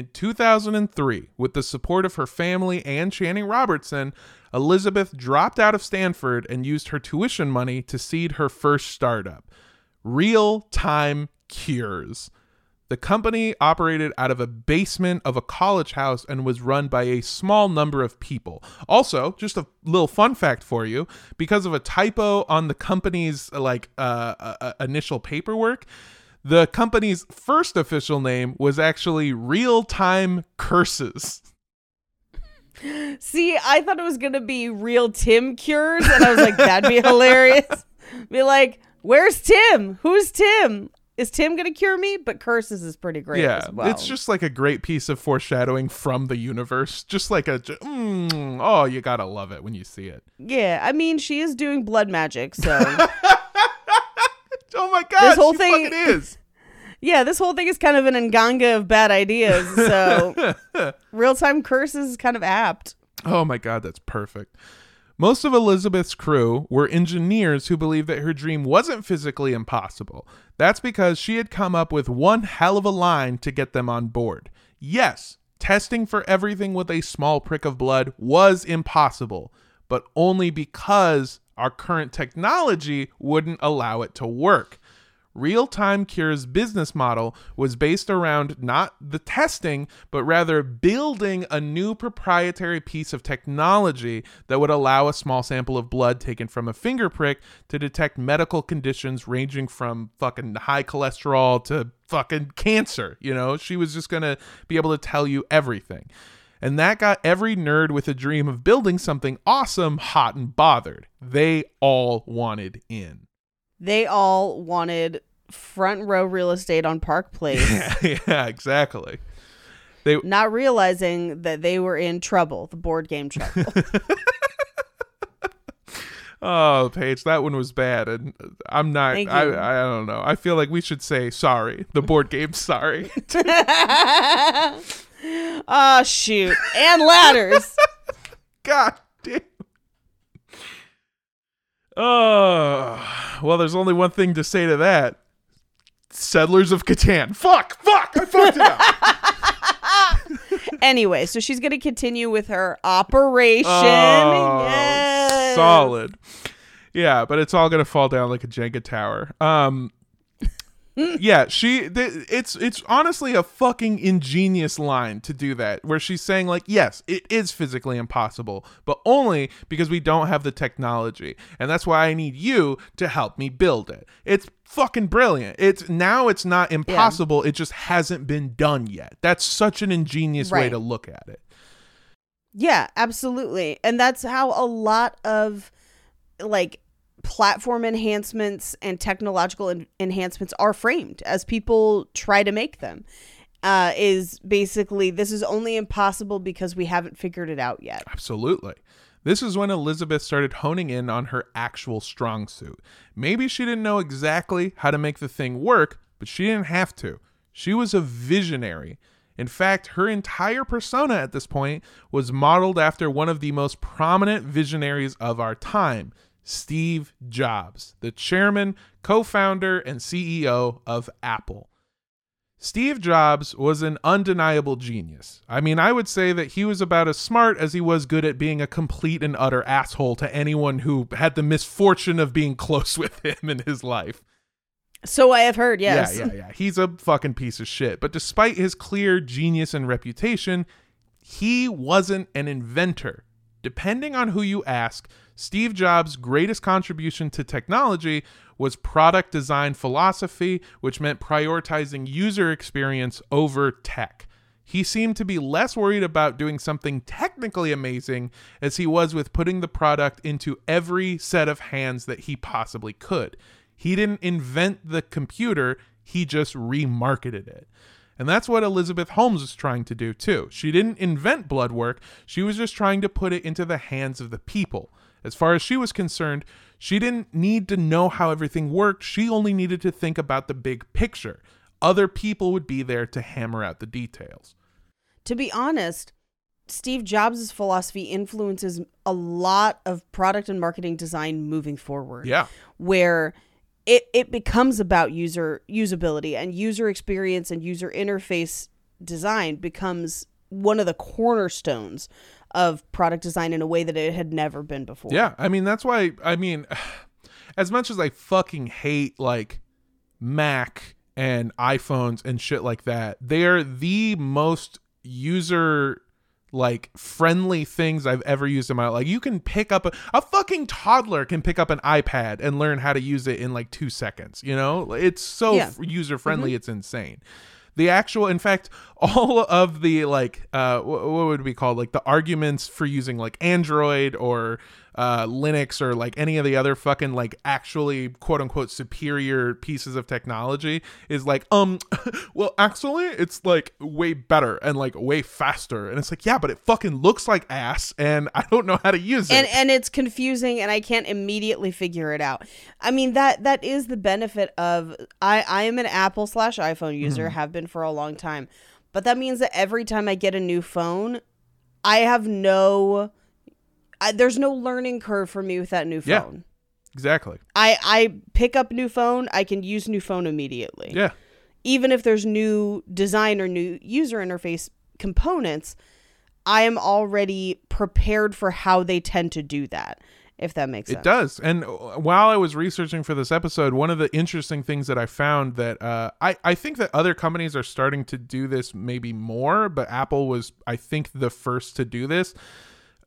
In 2003, with the support of her family and Channing Robertson, Elizabeth dropped out of Stanford and used her tuition money to seed her first startup, Real Time Cures. The company operated out of a basement of a college house and was run by a small number of people. Also, just a little fun fact for you, because of a typo on the company's like uh, uh, uh, initial paperwork, the company's first official name was actually Real Time Curses. See, I thought it was gonna be real Tim cures, and I was like, that'd be hilarious. [LAUGHS] Be like, where's Tim? Who's Tim? Is Tim gonna cure me? But curses is pretty great. yeah, as well. it's just like a great piece of foreshadowing from the universe. Just like a, mm, oh, you gotta love it when you see it. yeah. I mean, she is doing blood magic, so [LAUGHS] Oh my god, this whole thing- is. [LAUGHS] yeah. This whole thing is kind of an nganga of bad ideas. So [LAUGHS] real time curses is kind of apt. Oh my god, that's perfect. Most of Elizabeth's crew were engineers who believed that her dream wasn't physically impossible. That's because she had come up with one hell of a line to get them on board. Yes, testing for everything with a small prick of blood was impossible, but only because our current technology wouldn't allow it to work. Real Time Cure's business model was based around not the testing, but rather building a new proprietary piece of technology that would allow a small sample of blood taken from a finger prick to detect medical conditions ranging from fucking high cholesterol to fucking cancer. You know, she was just gonna be able to tell you everything. And that got every nerd with a dream of building something awesome hot and bothered. They all wanted in. They all wanted front row real estate on Park Place, [LAUGHS] yeah, exactly. They [LAUGHS] not realizing that they were in trouble, the board game trouble. [LAUGHS] oh, Paige, that one was bad, and I'm not. Thank I you. I don't know. I feel like we should say sorry. The board game, sorry. Oh shoot, and ladders. [LAUGHS] God damn. Oh, well, there's only one thing to say to that. Settlers of Catan. Fuck, fuck, I fucked it up. [LAUGHS] anyway, so she's gonna continue with her operation. Oh, Yes. solid. Yeah, but it's all gonna fall down like a Jenga tower. Um, yeah, she th- it's it's honestly a fucking ingenious line to do that where she's saying like, "Yes, it is physically impossible, but only because we don't have the technology. And that's why I need you to help me build it." It's fucking brilliant. It's now it's not impossible, it just hasn't been done yet. That's such an ingenious way to look at it. Yeah, absolutely. And that's how a lot of like platform enhancements and technological en- enhancements are framed as people try to make them. Uh, is basically this is only impossible because we haven't figured it out yet. Absolutely. This is when Elizabeth started honing in on her actual strong suit. Maybe she didn't know exactly how to make the thing work, but she didn't have to. She was a visionary. In fact, her entire persona at this point was modeled after one of the most prominent visionaries of our time, Steve Jobs, the chairman, co founder, and CEO of Apple. Steve Jobs was an undeniable genius. I mean, I would say that he was about as smart as he was good at being a complete and utter asshole to anyone who had the misfortune of being [LAUGHS] close with him in his life. So I have heard, yes. Yeah, yeah, yeah. He's a fucking piece of shit. But despite his clear genius and reputation, he wasn't an inventor. Depending on who you ask, Steve Jobs' greatest contribution to technology was product design philosophy, which meant prioritizing user experience over tech. He seemed to be less worried about doing something technically amazing as he was with putting the product into every set of hands that he possibly could. He didn't invent the computer, he just remarketed it. And that's what Elizabeth Holmes was trying to do too. She didn't invent blood work, she was just trying to put it into the hands of the people. As far as she was concerned, she didn't need to know how everything worked, she only needed to think about the big picture. Other people would be there to hammer out the details. To be honest, Steve Jobs' philosophy influences a lot of product and marketing design moving forward. Yeah. Where it, it becomes about user usability and user experience and user interface design becomes one of the cornerstones of product design in a way that it had never been before. Yeah, I mean that's why I mean [SIGHS] as much as I fucking hate like Mac and iPhones and shit like that, they're the most user like friendly things I've ever used in my like you can pick up a, a fucking toddler can pick up an iPad and learn how to use it in like 2 seconds, you know? It's so Yeah. user mm-hmm. friendly it's insane. The actual in fact [LAUGHS] all of the like uh what would we call like the arguments for using like Android or uh Linux or like any of the other fucking like actually quote unquote superior pieces of technology is like um [LAUGHS] well actually it's like way better and like way faster and it's like yeah but it fucking looks like ass and [LAUGHS] I don't know how to use it. and and it's confusing and i can't immediately figure it out i mean that that is the benefit of i i am an apple slash iphone user Mm-hmm. have been for a long time but that means that every time i get a new phone i have no I, there's no learning curve for me with that new Yeah. phone exactly. i i pick up new phone i can use new phone immediately Yeah. even if there's new design or new user interface components, I am already prepared for how they tend to do that, if that makes sense. It does. And uh, while I was researching for this episode, one of the interesting things that I found that uh, I, I think that other companies are starting to do this maybe more, but Apple was, I think, the first to do this.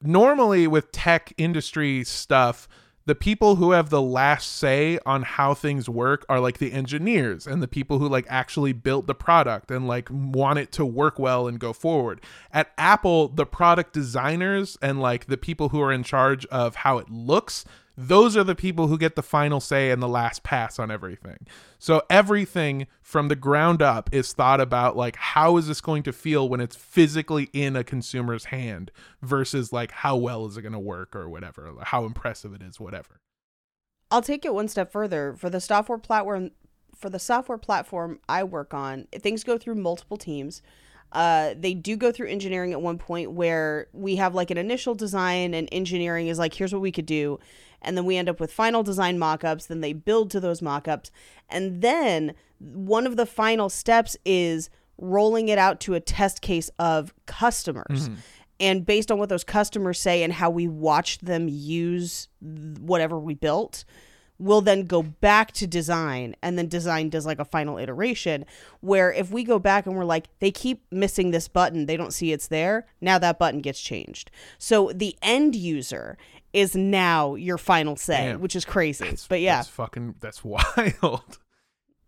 Normally, with tech industry stuff, the people who have the last say on how things work are like the engineers and the people who like actually built the product and like want it to work well and go forward. At Apple, the product designers and like the people who are in charge of how it looks, those are the people who get the final say and the last pass on everything. So everything from the ground up is thought about like how is this going to feel when it's physically in a consumer's hand versus like how well is it going to work or whatever, or how impressive it is, whatever. I'll take it one step further. For the software platform for the software platform I work on, things go through multiple teams. Uh, they do go through engineering at one point where we have like an initial design and engineering is like here's what we could do and then we end up with final design mock-ups then they build to those mock-ups and then one of the final steps is rolling it out to a test case of customers. Mm-hmm. And based on what those customers say and how we watched them use whatever we built we'll then go back to design and then design does like a final iteration where if we go back and we're like they keep missing this button they don't see it's there now that button gets changed. So the end user is now your final say Damn. which is crazy That's- but yeah that's fucking that's [LAUGHS] wild.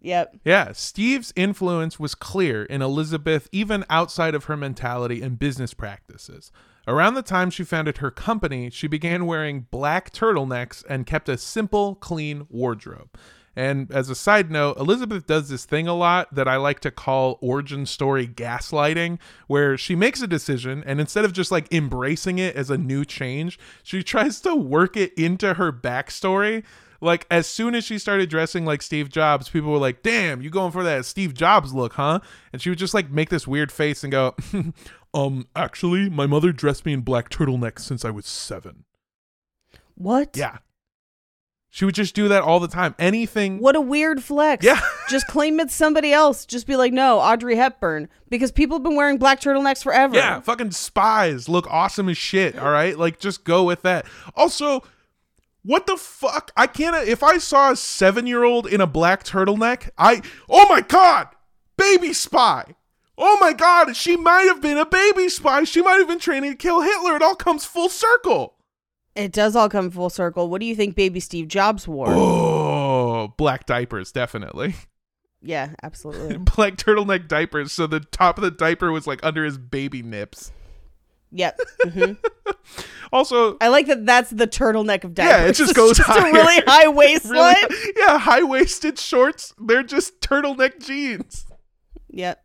yep Yeah, Steve's influence was clear in Elizabeth, even outside of her mentality and business practices. Around the time she founded her company, she began wearing black turtlenecks and kept a simple, clean wardrobe. And as a side note, Elizabeth does this thing a lot that I like to call origin story gaslighting, where she makes a decision and instead of just like embracing it as a new change, she tries to work it into her backstory like as soon as she started dressing like Steve Jobs, people were like, "Damn, you going for that Steve Jobs look, huh?" And she would just like make this weird face and go, [LAUGHS] "Um, actually, my mother dressed me in black turtlenecks since I was 7." what Yeah. She would just do that all the time. Anything what a weird flex Yeah. [LAUGHS] just claim it's somebody else just be like no audrey hepburn because people have been wearing black turtlenecks forever Yeah, fucking spies look awesome as shit, all right? Like just go with that. Also, what the fuck? I can't if I saw a 7-year-old in a black turtleneck, I Oh my god! Baby spy. Oh my god, she might have been a baby spy. She might have been training to kill Hitler. It all comes full circle. It does all come full circle. What do you think baby Steve Jobs wore? [GASPS] Oh, black diapers, definitely. [LAUGHS] Yeah, absolutely. [LAUGHS] Black turtleneck diapers, so the top of the diaper was like under his baby nips. yep. hmm [LAUGHS] Also, I like that that's the turtleneck of diapers. Yeah, it just It's goes just higher. a really high waistline. really, yeah, high waisted shorts. They're just turtleneck jeans. Yep.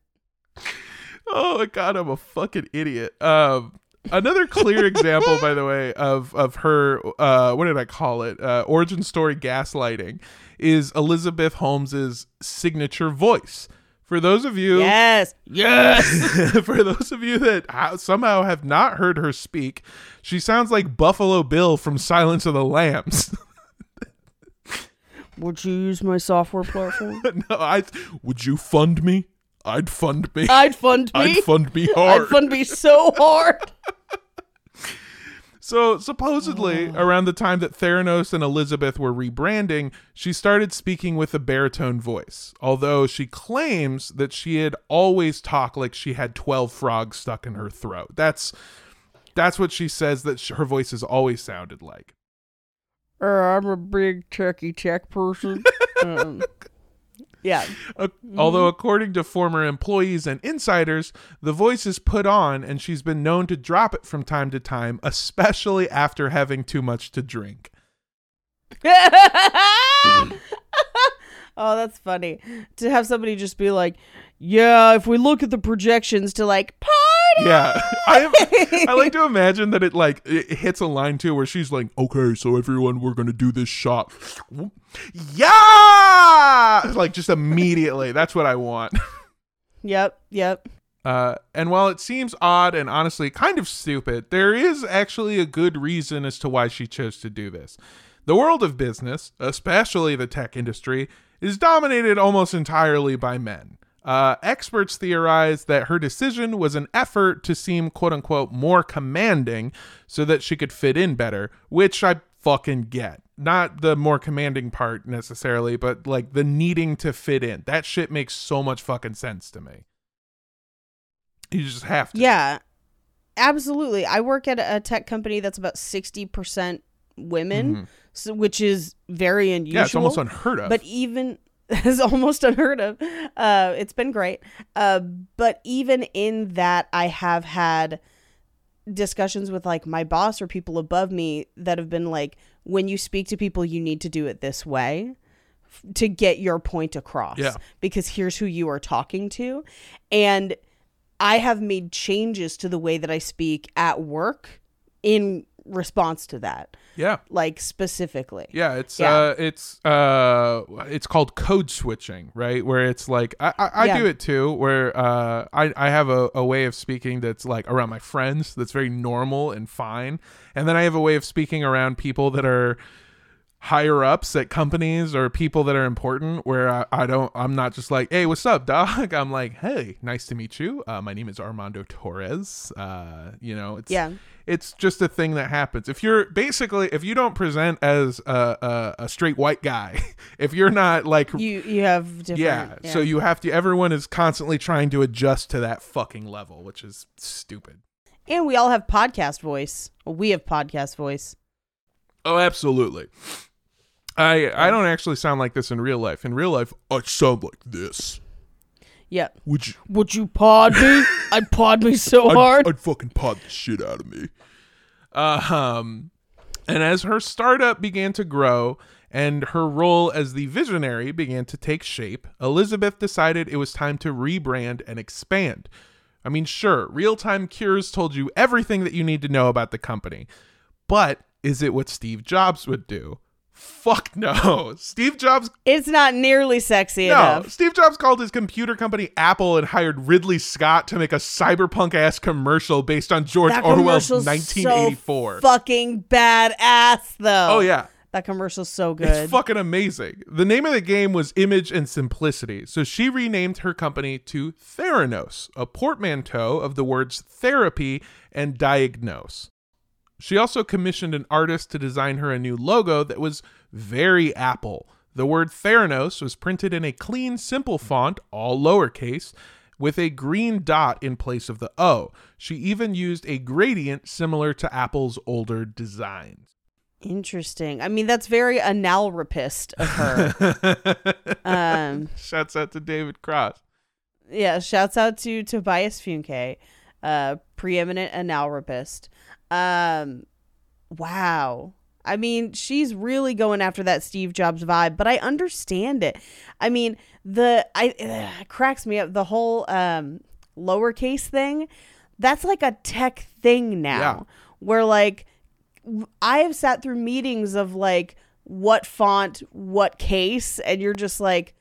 Oh my god, I'm a fucking idiot. Um, another clear example, by the way, of of her uh, what did I call it? Uh, origin story gaslighting is Elizabeth Holmes's signature voice. For those of you, Yes. Yes. [LAUGHS] [LAUGHS] for those of you that ha- somehow have not heard her speak, she sounds like Buffalo Bill from Silence of the Lambs. [LAUGHS] Would you use my software platform? no, I would you fund me? I'd fund me. I'd fund me. I'd fund me hard. I'd fund me so hard. [LAUGHS] So supposedly, around the time that Theranos and Elizabeth were rebranding, she started speaking with a baritone voice. Although she claims that she had always talked like she had twelve frogs stuck in her throat. That's that's what she says that sh- her voice has always sounded like. Uh, I'm a big techie tech person. [LAUGHS] um, yeah. Although, mm-hmm. according to former employees and insiders, the voice is put on and she's been known to drop it from time to time, especially after having too much to drink. [LAUGHS] oh, that's funny. To have somebody just be like, yeah, if we look at the projections to like party. Yeah, [LAUGHS] I I like to imagine that it like it hits a line too where she's like, "Okay, so everyone, we're gonna do this shot." Yeah, like just immediately. That's what I want. [LAUGHS] Yep, yep. Uh, and while it seems odd and honestly kind of stupid, there is actually a good reason as to why she chose to do this. The world of business, especially the tech industry, is dominated almost entirely by men. Uh, experts theorize that her decision was an effort to seem quote unquote more commanding so that she could fit in better, which I fucking get. Not the more commanding part necessarily, but like the needing to fit in. That shit makes so much fucking sense to me. You just have to. Yeah, absolutely. I work at a tech company that's about 60% women, so, which is very unusual. Mm-hmm. Yeah, it's almost unheard of. But even [LAUGHS] it's almost unheard of. Uh, it's been great. Uh, but even in that, I have had discussions with like my boss or people above me that have been like, when you speak to people, you need to do it this way f- to get your point across. Yeah. Because here's who you are talking to. And I have made changes to the way that I speak at work in response to that, yeah. like specifically. Yeah, it's Yeah. uh it's uh it's called code switching, right? Where it's like I I, I Yeah. do it too, where uh I, I have a, a way of speaking that's like around my friends that's very normal and fine. And then I have a way of speaking around people that are higher ups at companies or people that are important where I, I don't I'm not just like hey what's up dog [LAUGHS] I'm like hey nice to meet you uh, my name is Armando Torres uh, you know it's Yeah. it's just a thing that happens if you're basically if you don't present as a, a, a straight white guy [LAUGHS] if you're not like You you have different. yeah, so you have to everyone is constantly trying to adjust to that fucking level which is stupid and we all have podcast voice. We have podcast voice. oh absolutely I I don't actually sound like this in real life in real life I sound like this Yeah. would you Would you pod me? [LAUGHS] I'd pod me so I'd, hard. I'd fucking pod the shit out of me. Uh, um and as her startup began to grow and her role as the visionary began to take shape, Elizabeth decided it was time to rebrand and expand. I mean, sure, real time cures told you everything that you need to know about the company, but is it what Steve Jobs would do? Fuck [LAUGHS] no. Steve Jobs It's not nearly sexy no, enough. Steve Jobs called his computer company Apple and hired Ridley Scott to make a cyberpunk ass commercial based on George That Orwell's 1984. So fucking badass though. oh yeah. That commercial's so good. It's fucking amazing. The name of the game was Image and Simplicity, so she renamed her company to Theranos, a portmanteau of the words therapy and diagnose. She also commissioned an artist to design her a new logo that was very Apple. The word Theranos was printed in a clean, simple font, all lowercase, with a green dot in place of the O. She even used a gradient similar to Apple's older designs. Interesting. I mean, that's very analrapist of her. [LAUGHS] um, Shouts out to David Cross. yeah. Shouts out to Tobias Funke, uh, preeminent analrapist. Um, wow. I mean, she's really going after that Steve Jobs vibe, but I understand it. I mean, the I it cracks me up the whole um lowercase thing. That's like a tech thing now. Yeah. Where like I have sat through meetings of like what font, what case, and you're just like,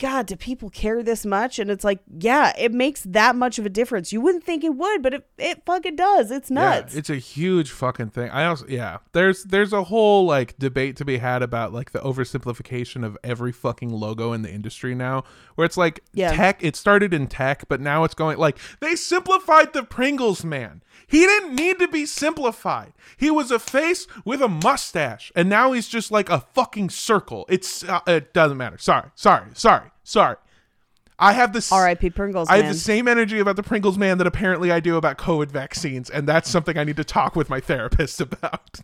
God, do people care this much? And it's like, yeah, it makes that much of a difference. You wouldn't think it would, but it, it fucking does. It's nuts. Yeah, it's a huge fucking thing. I also yeah, there's there's a whole like debate to be had about like the oversimplification of every fucking logo in the industry now, where it's like Yeah. tech. It started in tech, but now it's going like they simplified the Pringles man. He didn't need to be simplified. He was a face with a mustache, and now he's just like a fucking circle. It's uh, it doesn't matter. Sorry, sorry, sorry, sorry. I have this. R.I.P. Pringles, I have the same energy about the Pringles man that apparently I do about COVID vaccines, and that's something I need to talk with my therapist [LAUGHS] about.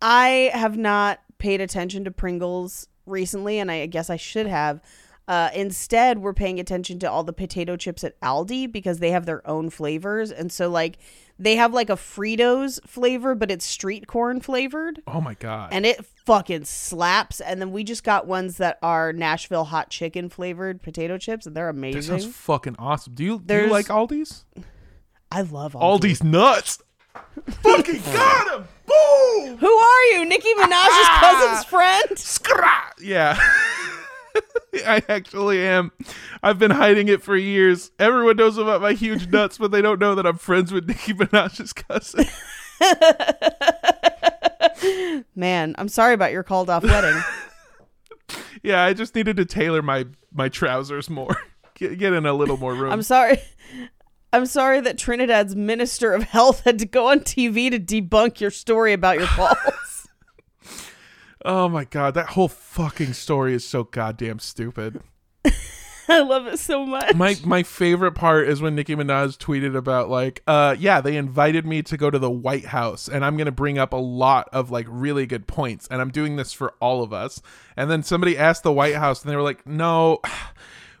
I have not paid attention to Pringles recently, and I guess I should have. Uh, instead, we're paying attention to all the potato chips at Aldi because they have their own flavors. And so, like, they have like a Fritos flavor, but it's street corn flavored. Oh my god! And it fucking slaps. And then we just got ones that are Nashville hot chicken flavored potato chips, and they're that amazing. sounds fucking awesome. Do you do you like Aldi's? I love Aldi. Aldi's nuts. [LAUGHS] fucking got him! Boom! Who are you? Nicki Minaj's ah. cousin's friend? Scrap! Yeah. [LAUGHS] [LAUGHS] I actually am. I've been hiding it for years. Everyone knows about my huge nuts, but they don't know that I'm friends with Nicki Minaj's cousin. [LAUGHS] Man, I'm sorry about your called off wedding. [LAUGHS] yeah, I just needed to tailor my my trousers more. Get, get in a little more room. I'm sorry. I'm sorry that Trinidad's Minister of Health had to go on TV to debunk your story about your balls. Oh my god, that whole fucking story is so goddamn stupid. [LAUGHS] I love it so much. My my favorite part is when Nicki Minaj tweeted about like, uh yeah, they invited me to go to the White House and I'm going to bring up a lot of like really good points and I'm doing this for all of us. And then somebody asked the White House and they were like, "No,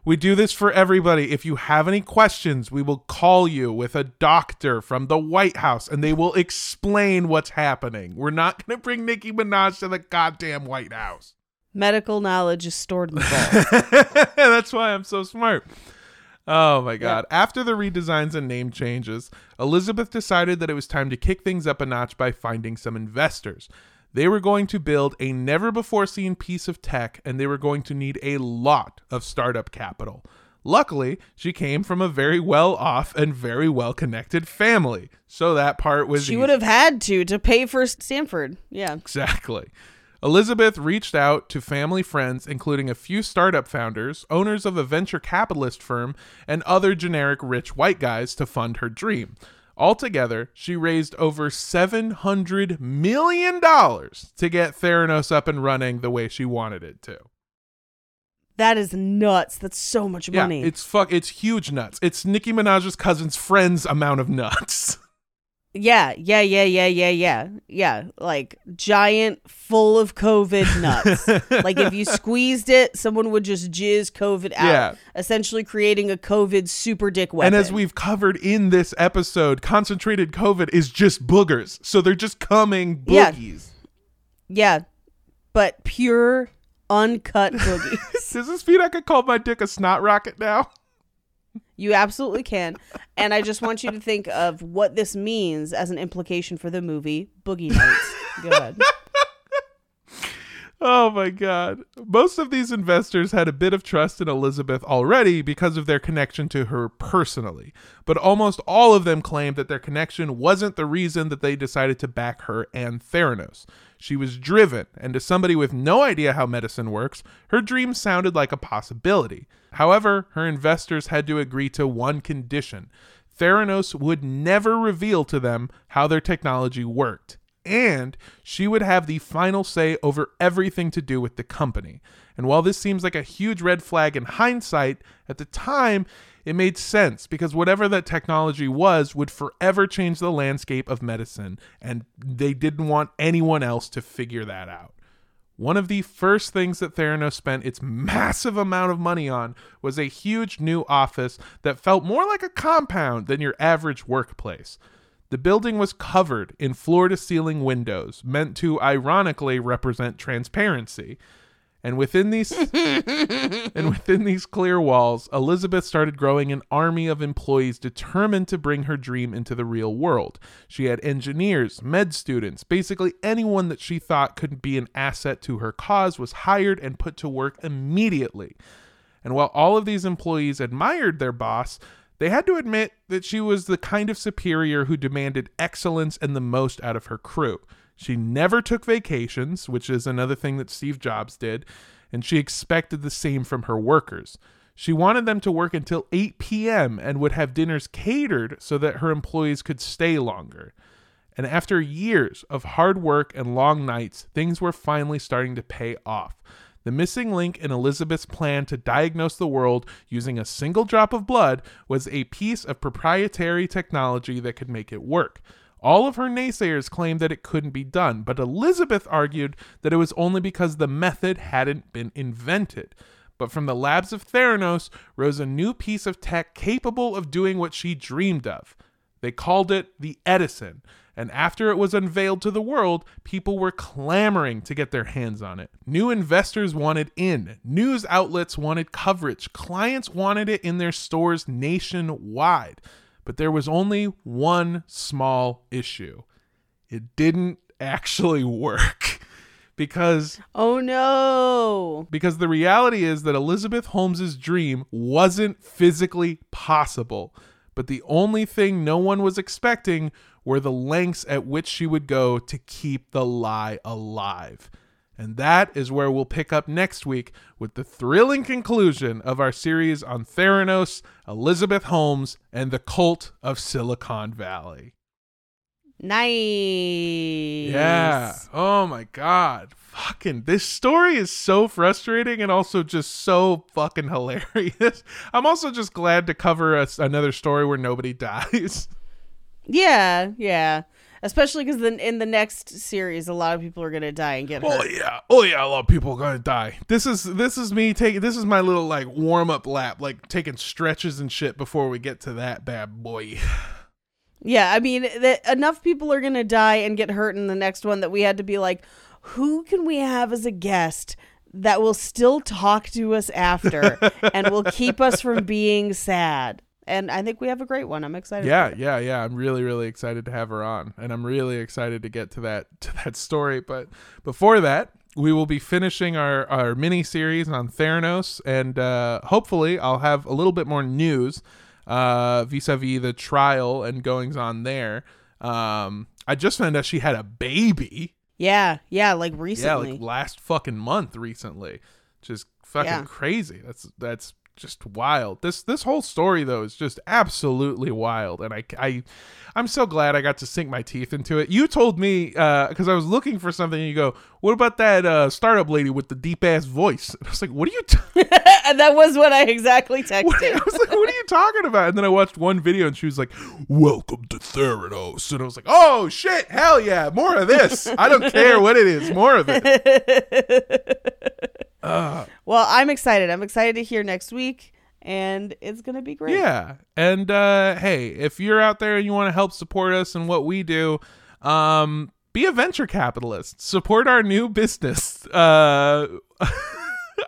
we do this for everybody. If you have any questions, we will call you with a doctor from the White House and they will explain what's happening. We're not going to bring Nicki Minaj to the goddamn White House." Medical knowledge is stored in the vault. [LAUGHS] That's why I'm so smart. Oh my god. After the redesigns and name changes, Elizabeth decided that it was time to kick things up a notch by finding some investors. They were going to build a never before seen piece of tech and they were going to need a lot of startup capital. Luckily, she came from a very well off and very well connected family. So that part was she easy. would have had to to pay for Stanford. Yeah. Exactly. Elizabeth reached out to family friends, including a few startup founders, owners of a venture capitalist firm, and other generic rich white guys to fund her dream. Altogether, she raised over $700 million to get Theranos up and running the way she wanted it to. That is nuts. That's so much Yeah, money. it's fuck it's huge nuts. It's Nicki Minaj's cousin's friend's amount of nuts. [LAUGHS] yeah, yeah, yeah, yeah, yeah, yeah. Yeah. Like giant full of COVID nuts. [LAUGHS] like if you squeezed it, someone would just jizz COVID out. Yeah. Essentially creating a COVID super dick weapon. And as we've covered in this episode, concentrated COVID is just boogers. So they're just coming Yeah. boogies. Yeah. But pure uncut boogies. [LAUGHS] Does this mean I could call my dick a snot rocket now? You absolutely can. And I just want you to think of what this means as an implication for the movie Boogie Nights. Go ahead. Oh my God. Most of these investors had a bit of trust in Elizabeth already because of their connection to her personally, but almost all of them claimed that their connection wasn't the reason that they decided to back her and Theranos. She was driven, and to somebody with no idea how medicine works, her dream sounded like a possibility. However, her investors had to agree to one condition Theranos would never reveal to them how their technology worked and she would have the final say over everything to do with the company. And while this seems like a huge red flag in hindsight, at the time it made sense because whatever that technology was would forever change the landscape of medicine, and they didn't want anyone else to figure that out. One of the first things that Theranos spent its massive amount of money on was a huge new office that felt more like a compound than your average workplace. The building was covered in floor to ceiling windows, meant to ironically represent transparency. And within these [LAUGHS] and within these clear walls, Elizabeth started growing an army of employees determined to bring her dream into the real world. She had engineers, med students, basically anyone that she thought could be an asset to her cause was hired and put to work immediately. And while all of these employees admired their boss, they had to admit that she was the kind of superior who demanded excellence and the most out of her crew. She never took vacations, which is another thing that Steve Jobs did, and she expected the same from her workers. She wanted them to work until 8 p.m. and would have dinners catered so that her employees could stay longer. And after years of hard work and long nights, things were finally starting to pay off. The missing link in Elizabeth's plan to diagnose the world using a single drop of blood was a piece of proprietary technology that could make it work. All of her naysayers claimed that it couldn't be done, but Elizabeth argued that it was only because the method hadn't been invented. But from the labs of Theranos rose a new piece of tech capable of doing what she dreamed of. They called it the Edison, and after it was unveiled to the world, people were clamoring to get their hands on it. New investors wanted in, news outlets wanted coverage, clients wanted it in their stores nationwide. But there was only one small issue it didn't [LAUGHS] actually work. Because Oh no. because the reality is that Elizabeth Holmes's dream wasn't physically possible. But the only thing no one was expecting were the lengths at which she would go to keep the lie alive. And that is where we'll pick up next week with the thrilling conclusion of our series on Theranos, Elizabeth Holmes, and the cult of Silicon Valley. Nice. Yeah. Oh my god. Fucking this story is so frustrating and also just so fucking hilarious. [LAUGHS] I'm also just glad to cover a, another story where nobody [LAUGHS] dies. Yeah, yeah. Especially because then in the next series, a lot of people are gonna die and get oh, hurt. Oh yeah. Oh yeah, a lot of people are gonna die. This is this is me taking this is my little like warm up lap, like taking stretches and shit before we get to that bad boy. Yeah, I mean, that enough people are gonna die and get hurt in the next one that we had to be like, who can we have as a guest that will still talk to us after [LAUGHS] and will keep us from being sad? And I think we have a great one. I'm excited. Yeah, yeah, yeah. I'm really, really excited to have her on, and I'm really excited to get to that [LAUGHS] to that story. But before that, we will be finishing our our mini series on Theranos, and uh, hopefully, I'll have a little bit more news uh, vis-a-vis the trial and goings on there. Um, I just found out she had a baby. Yeah, yeah, like recently. Yeah, like last fucking month recently. Just fucking Yeah. crazy. That's that's just wild. This this whole story though is just absolutely wild and I I I'm so glad I got to sink my teeth into it. You told me uh cuz I was looking for something and you go, "What about that uh startup lady with the deep ass voice?" And I was like, "What are you t- [LAUGHS] and that was what I exactly [LAUGHS] what, I was like, "What are you talking about?" And then I watched one video and she was like, "Welcome to Theranos." And I was like, "Oh shit, hell yeah, more of this. I don't care what it is, more of it." [LAUGHS] [SIGHS] well, I'm excited. I'm excited to hear next week, and it's gonna be great. Yeah. And uh hey, if you're out there and you want to help support us and what we do, um be a venture capitalist. Support our new business. [LAUGHS] Uh [LAUGHS]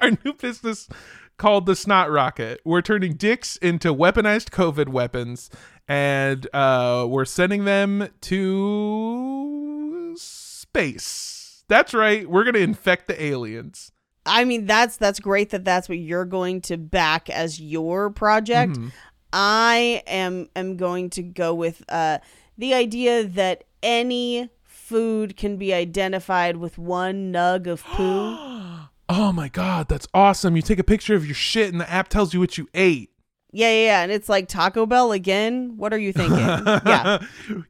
our new business called the Snot Rocket. We're turning dicks into weaponized COVID weapons and uh we're sending them to space. That's right. We're to infect the aliens. I mean, that's that's great that that's what you're going to back as your project. Mm-hmm. I am am going to go with uh, the idea that any food can be identified with one nug of poo. [GASPS] Oh my god, that's awesome. You take a picture of your shit and the app tells you what you ate. yeah, yeah, yeah, and it's like Taco Bell again. What are you thinking? [LAUGHS] yeah,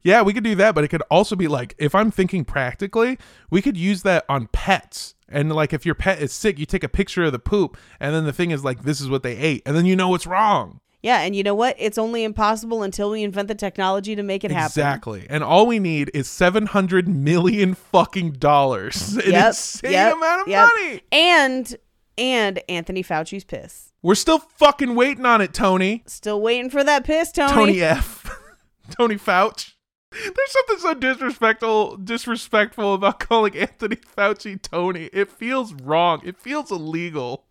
yeah, we could do that, but it could also be like if I'm thinking practically, we could use that on pets. And like if your pet is sick, you take a picture of the poop, and then the thing is like this is what they ate, and then you know what's wrong. yeah, and you know what? It's only impossible until we invent the technology to make it happen. Exactly. And all we need is seven hundred million fucking dollars. [LAUGHS] An Yep, insane yep, amount of yep. money. And and Anthony Fauci's piss. We're still fucking waiting on it, Tony. Still waiting for that piss, Tony. Tony F. [LAUGHS] Tony Fauci. There's something so disrespectful disrespectful about calling Anthony Fauci Tony. It feels wrong. It feels illegal.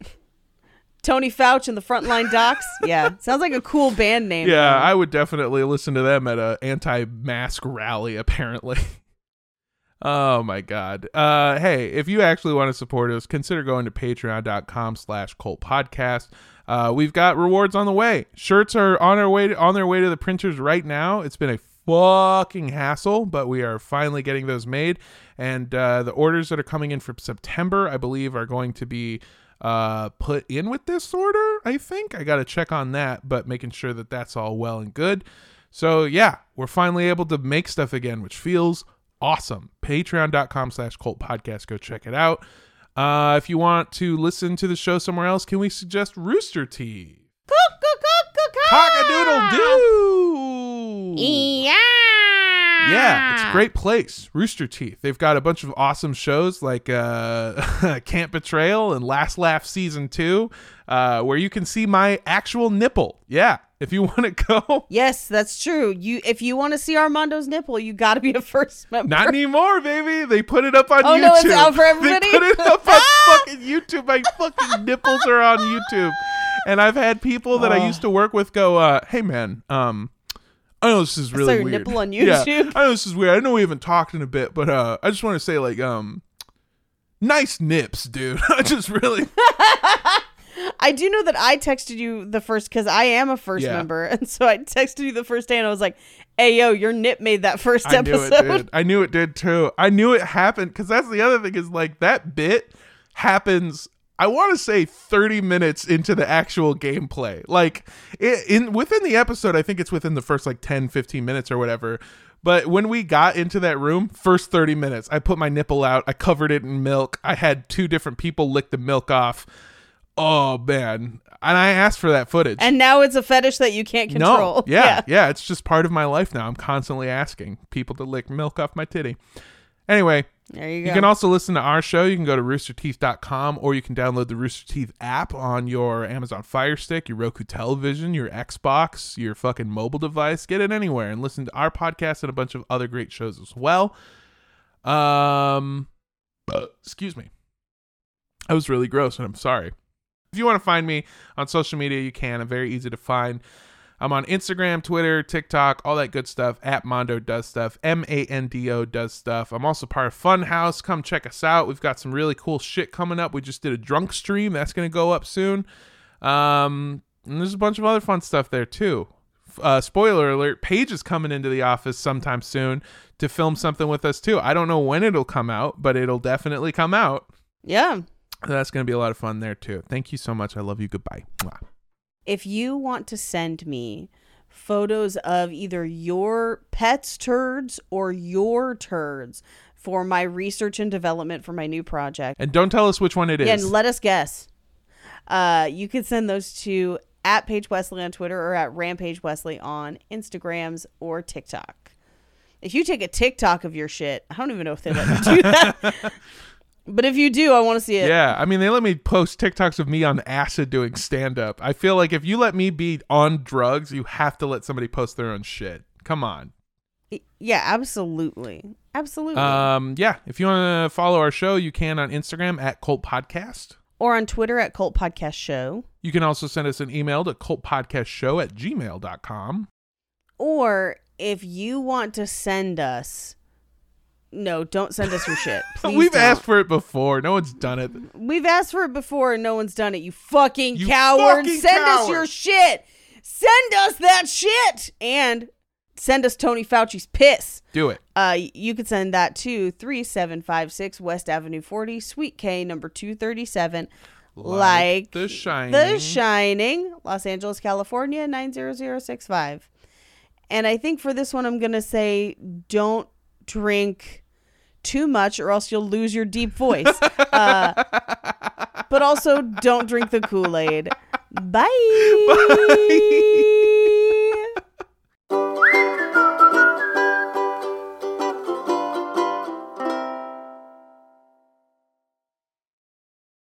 Tony Fauci and the Frontline Docs. [LAUGHS] Yeah, sounds like a cool band name. Yeah, I would definitely listen to them at a anti-mask rally apparently. [LAUGHS] Oh my god. Uh hey, if you actually want to support us, consider going to patreon.com slash cult podcast. Uh we've got rewards on the way. Shirts are on our way to, on their way to the printers right now. It's been a fucking hassle, but we are finally getting those made. And uh the orders that are coming in for September, I believe, are going to be uh put in with this order, I think. I got to check on that, but making sure that that's all well and good. So yeah, we're finally able to make stuff again, which feels awesome. Patreon.com slash cult podcast. Go check it out. Uh, if you want to listen to the show somewhere else, can we suggest Rooster Teeth? Cock-a-doodle doo. Yeah. Yeah, it's a great place. Rooster Teeth. They've got a bunch of awesome shows like uh, [LAUGHS] Camp Betrayal and Last Laugh Season 2, uh, where you can see my actual nipple. Yeah, if you [LAUGHS] want to go. Yes, that's true. You, if you want to see Armando's nipple, you got to be a first [LAUGHS] member. Not anymore, baby. They put it up on Oh, YouTube. no, it's out for everybody? They put it up on fucking YouTube. My fucking nipples are on YouTube. And I've had people that I used to work with go, uh, "Hey, man, um, I know this is really weird. nipple on Yeah, YouTube? I know this is weird. I know we haven't talked in a bit, but uh, I just want to say, like, um, nice nips, dude. [LAUGHS] I just really, [LAUGHS] I do know that I texted you the first because I am a first Yeah. member, and so I texted you the first day, and I was like, "Hey, yo, your nip made that first I knew episode." it did. I knew it did too. I knew it happened because that's the other thing is like that bit happens. I want to say 30 minutes into the actual gameplay. Like it, in within the episode, I think it's within the first like 10, 15 minutes or whatever. But when we got into that room, first 30 minutes, I put my nipple out, I covered it in milk. I had two different people lick the milk off. Oh man. And I asked for that footage. And now it's a fetish that you can't control. No, yeah, yeah, it's just part of my life now. I'm constantly asking people to lick milk off my titty. Anyway, There you you can also listen to our show. You can go to roosterteeth.com or you can download the Rooster Teeth app on your Amazon Fire Stick, your Roku television, your Xbox, your fucking mobile device. Get it anywhere and listen to our podcast and a bunch of other great shows as well. Um, excuse me. I was really gross and I'm sorry. If you want to find me on social media, you can. I'm very easy to find. I'm on Instagram, Twitter, TikTok, all that good stuff. At Mando does stuff. M A N D O does stuff. I'm also part of Funhouse. Come check us out. We've got some really cool shit coming up. We just did a drunk stream. That's going to go up soon. Um, and there's a bunch of other fun stuff there too. uh, spoiler alert: Paige is coming into the office sometime soon to film something with us too. I don't know when it'll come out, but it'll definitely come out. Yeah. That's gonna be a lot of fun there too. Thank you so much. I love you. Goodbye. Mwah. If you want to send me photos of either your pet's turds or your turds for my research and development for my new project, And don't tell us which one it is. And let us guess. Uh, you can send those to at Paige Wesley on Twitter or at Rampage Wesley on Instagrams or TikTok. If you take a TikTok of your shit, I don't even know if they let you do [LAUGHS] that. But if you do, I want to see it. Yeah, I mean they let me post TikToks of me on acid doing stand up. I feel like if you let me be on drugs, you have to let somebody post their own shit. Come on. Yeah, absolutely. Absolutely. Um, yeah, if you want to follow our show, you can on Instagram at Cult Podcast. or on Twitter at Cult Podcast Show. You can also send us an email to cultpodcastshow at gmail.com. Or if you want to send us. No, don't send us your shit. [LAUGHS] Please We've don't. asked for it before. No one's done it. We've asked for it before and no one's done it. You fucking You cowards. fucking send us your shit. Send us that shit. And send us Tony Fauci's piss. Do it. Uh, you could send that to 3756 West Avenue 40, Suite K, number 237. Like, The Shining. The Shining, Los Angeles, California, 90065. And I think for this one, I'm going to say don't drink too much or else you'll lose your deep voice. uh, but also don't drink the Kool Aid. Bye. [LAUGHS] Bye.